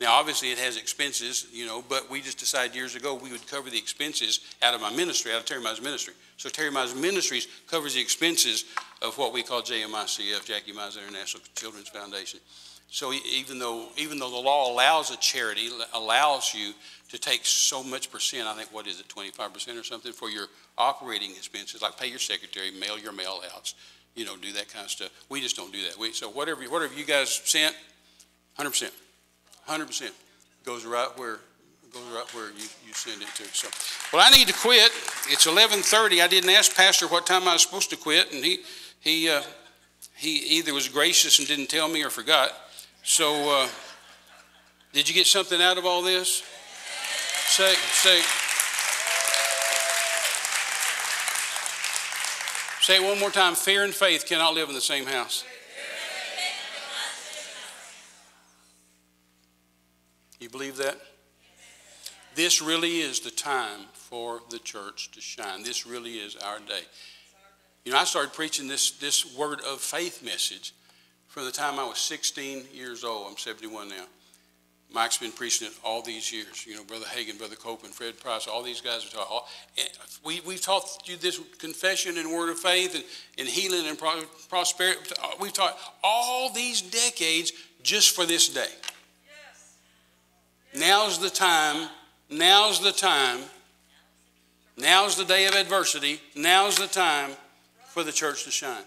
Now, obviously, it has expenses, you know, but we just decided years ago we would cover the expenses out of my ministry, out of Terry Mize Ministry. So Terry Mize Ministries covers the expenses of what we call JMICF, Jackie Mize International Children's Foundation. So even though even though the law allows a charity, allows you to take so much percent, I think what is it, 25% or something for your operating expenses, like pay your secretary, mail your mail outs, you know, do that kind of stuff. We just don't do that. We, so whatever whatever you guys sent, 100%. 100% goes right where goes right where you, you send it to. So, well, I need to quit. It's 11:30. I didn't ask Pastor what time I was supposed to quit, and he he uh, he either was gracious and didn't tell me or forgot. So uh, Did you get something out of all this? Say, say, say it one more time. Fear and faith cannot live in the same house. You believe that? This really is the time for the church to shine. This really is our day. You know, I started preaching this, this word of faith message from the time I was 16 years old. I'm 71 now. Mike's been preaching it all these years. You know, Brother Hagin, Brother Copeland, Fred Price, all these guys are taught. All, eh, we, we've taught you this confession and word of faith and, and healing and prosperity. We've taught all these decades just for this day. Yes. Now's the time. Now's the time. Now's the day of adversity. Now's the time for the church to shine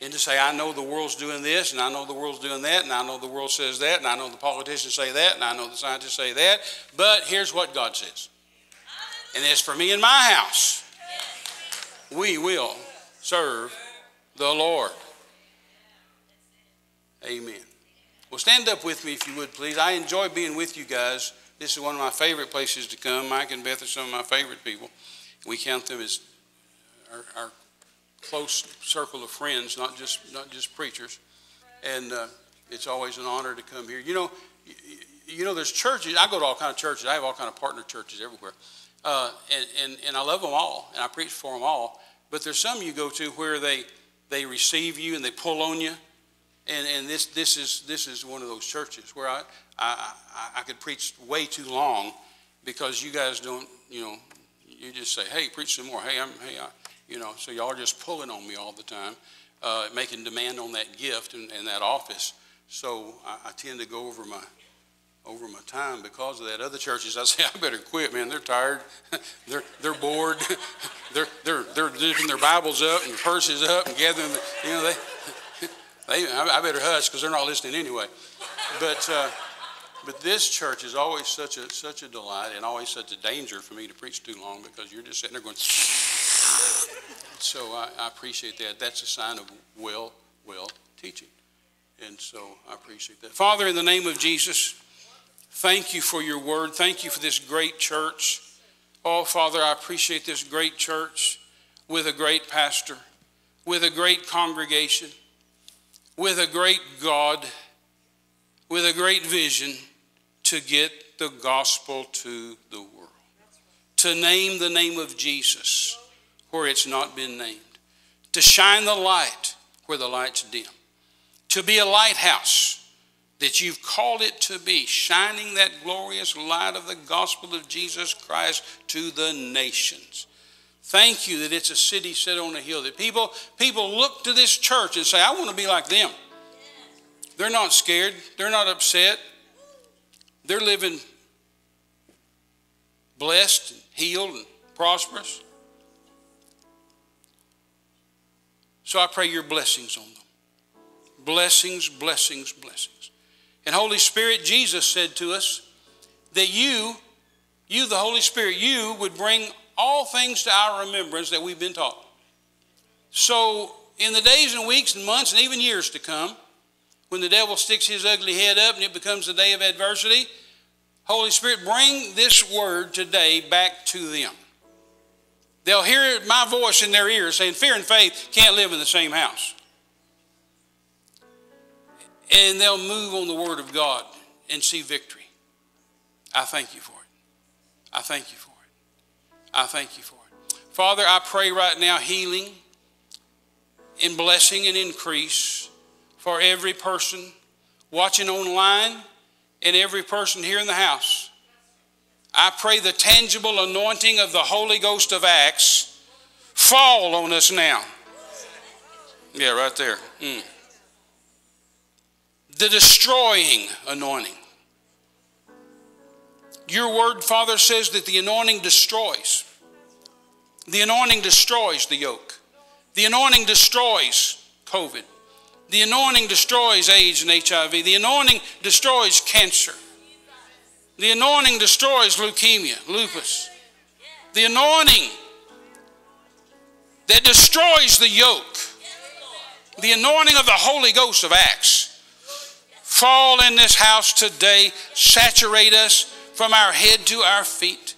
and to say, I know the world's doing this, and I know the world's doing that, and I know the world says that, and I know the politicians say that, and I know the scientists say that, but here's what God says. And as for me and my house, we will serve the Lord. Amen. Well, stand up with me if you would, please. I enjoy being with you guys. This is one of my favorite places to come. Mike and Beth are some of my favorite people. We count them as our, our close circle of friends, not just not just preachers, and uh, it's always an honor to come here. You know, you, you, know, there's churches. I go to all kind of churches. I have all kind of partner churches everywhere, uh, and, and and I love them all, and I preach for them all. But there's some you go to where they they receive you and they pull on you, and and this this is this is one of those churches where I I I, I could preach way too long because you guys don't you know you just say hey preach some more hey I'm hey I, you know, so y'all are just pulling on me all the time, uh, making demand on that gift and, and that office. So I, I, tend to go over my over my time because of that. Other churches, I say, I better quit, man. They're tired. they're they're bored. they're they're they're dipping their Bibles up and purses up and gathering. The, you know, they I better hush because they're not listening anyway. But. Uh, but this church is always such a such a delight and always such a danger for me to preach too long because you're just sitting there going so I, I, appreciate that. That's a sign of well, well teaching. And so I appreciate that. Father, in the name of Jesus, thank you for your word. Thank you for this great church. Oh, Father, I appreciate this great church with a great pastor, with a great congregation, with a great God, with a great vision to get the gospel to the world. To name the name of Jesus where it's not been named, to shine the light where the light's dim, to be a lighthouse that you've called it to be, shining that glorious light of the gospel of Jesus Christ to the nations. Thank you that it's a city set on a hill, that people, people look to this church and say, I want to be like them. They're not scared, they're not upset, they're living blessed, and healed, and prosperous. So I pray your blessings on them. Blessings, blessings, blessings. And Holy Spirit, Jesus said to us that you, you, the Holy Spirit, you would bring all things to our remembrance that we've been taught. So, in the days and weeks and months and even years to come, when the devil sticks his ugly head up and it becomes a day of adversity, Holy Spirit, bring this word today back to them. They'll hear my voice in their ears saying, Fear and faith can't live in the same house. And they'll move on the Word of God and see victory. I thank you for it. I thank you for it. I thank you for it. Father, I pray right now healing and blessing and increase for every person watching online and every person here in the house. I pray the tangible anointing of the Holy Ghost of Acts fall on us now. Yeah, right there. Mm. The destroying anointing. Your word, Father, says that the anointing destroys. The anointing destroys the yoke. The anointing destroys COVID. The anointing destroys AIDS and HIV. The anointing destroys cancer. The anointing destroys leukemia, lupus. The anointing that destroys the yoke. The anointing of the Holy Ghost of Acts fall in this house today, saturate us from our head to our feet.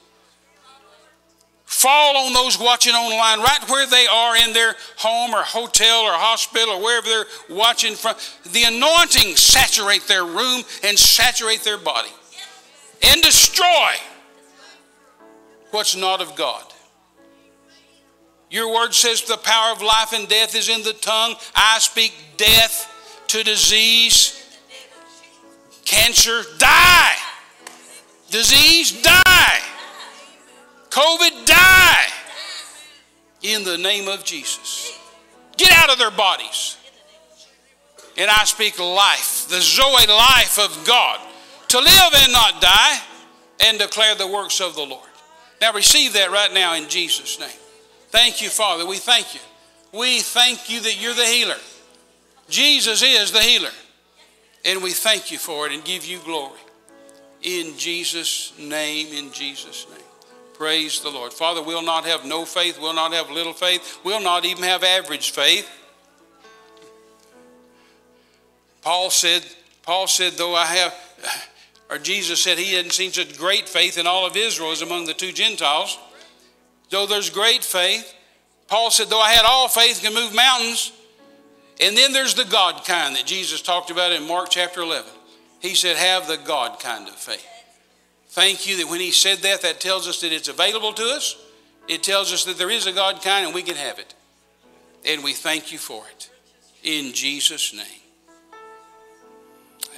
Fall on those watching online right where they are in their home or hotel or hospital or wherever they're watching from. The anointing saturate their room and saturate their body and destroy what's not of God. Your word says the power of life and death is in the tongue. I speak death to disease, cancer, die. Disease, die. COVID, die. In the name of Jesus. Get out of their bodies. And I speak life, the Zoe life of God, to live and not die, and declare the works of the Lord. Now receive that right now in Jesus' name. Thank you, Father. We thank you. We thank you that you're the healer. Jesus is the healer. And we thank you for it and give you glory. In Jesus' name, in Jesus' name. Praise the Lord. Father, we'll not have no faith, we'll not have little faith, we'll not even have average faith. Paul said, Paul said, though I have, or Jesus said he hadn't seen such great faith in all of Israel as among the two Gentiles though there's great faith. Paul said, though I had all faith, can move mountains. And then there's the God kind that Jesus talked about in Mark chapter 11. He said, have the God kind of faith. Thank you that when he said that, that tells us that it's available to us. It tells us that there is a God kind and we can have it. And we thank you for it. In Jesus' name.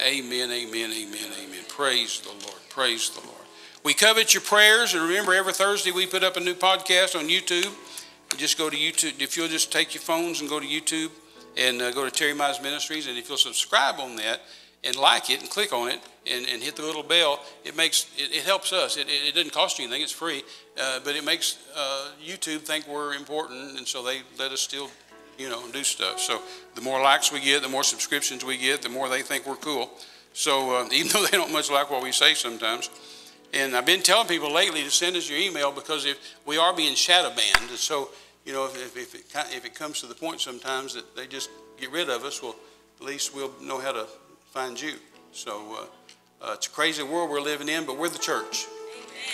Amen, amen, amen, amen. Praise the Lord. Praise the Lord. We covet your prayers, and remember, every Thursday we put up a new podcast on YouTube. Just go to YouTube. If you'll just take your phones and go to YouTube and uh, go to Terry Mize Ministries, and if you'll subscribe on that and like it and click on it and, and hit the little bell, it makes it, it helps us. It, it, it, doesn't cost you anything; it's free, uh, but it makes uh, YouTube think we're important, and so they let us still, you know, do stuff. So the more likes we get, the more subscriptions we get, the more they think we're cool. So uh, even though they don't much like what we say sometimes. And I've been telling people lately to send us your email because if we are being shadow banned, and so you know if, if, it, if it comes to the point sometimes that they just get rid of us, well, at least we'll know how to find you. So uh, uh, it's a crazy world we're living in, but we're the church.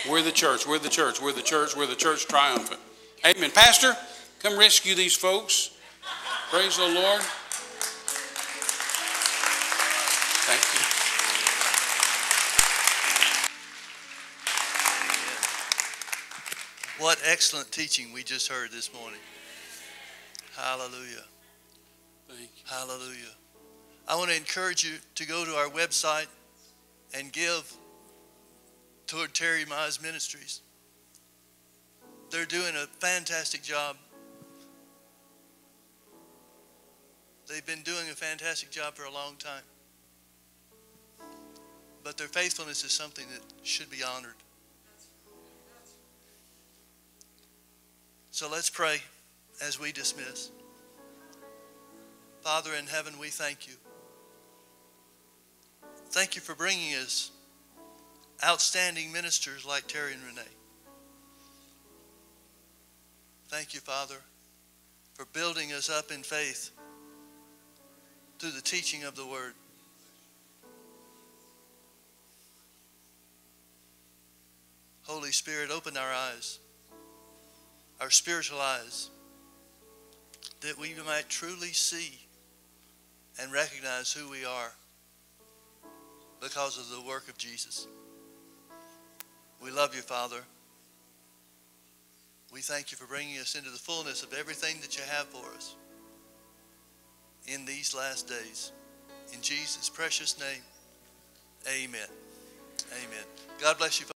We're the church. We're the church. We're the church. We're the church triumphant. Amen. Pastor, come rescue these folks. Praise the Lord. Thank you. What excellent teaching we just heard this morning. Hallelujah. Hallelujah. I want to encourage you to go to our website and give toward Terry Mize Ministries. They're doing a fantastic job. They've been doing a fantastic job for a long time. But their faithfulness is something that should be honored. So let's pray as we dismiss. Father in heaven, we thank you. Thank you for bringing us outstanding ministers like Terry and Renee. Thank you, Father, for building us up in faith through the teaching of the Word. Holy Spirit, open our eyes our spiritual eyes, that we might truly see and recognize who we are because of the work of Jesus. We love you, Father. We thank you for bringing us into the fullness of everything that you have for us in these last days. In Jesus' precious name, amen. Amen. God bless you.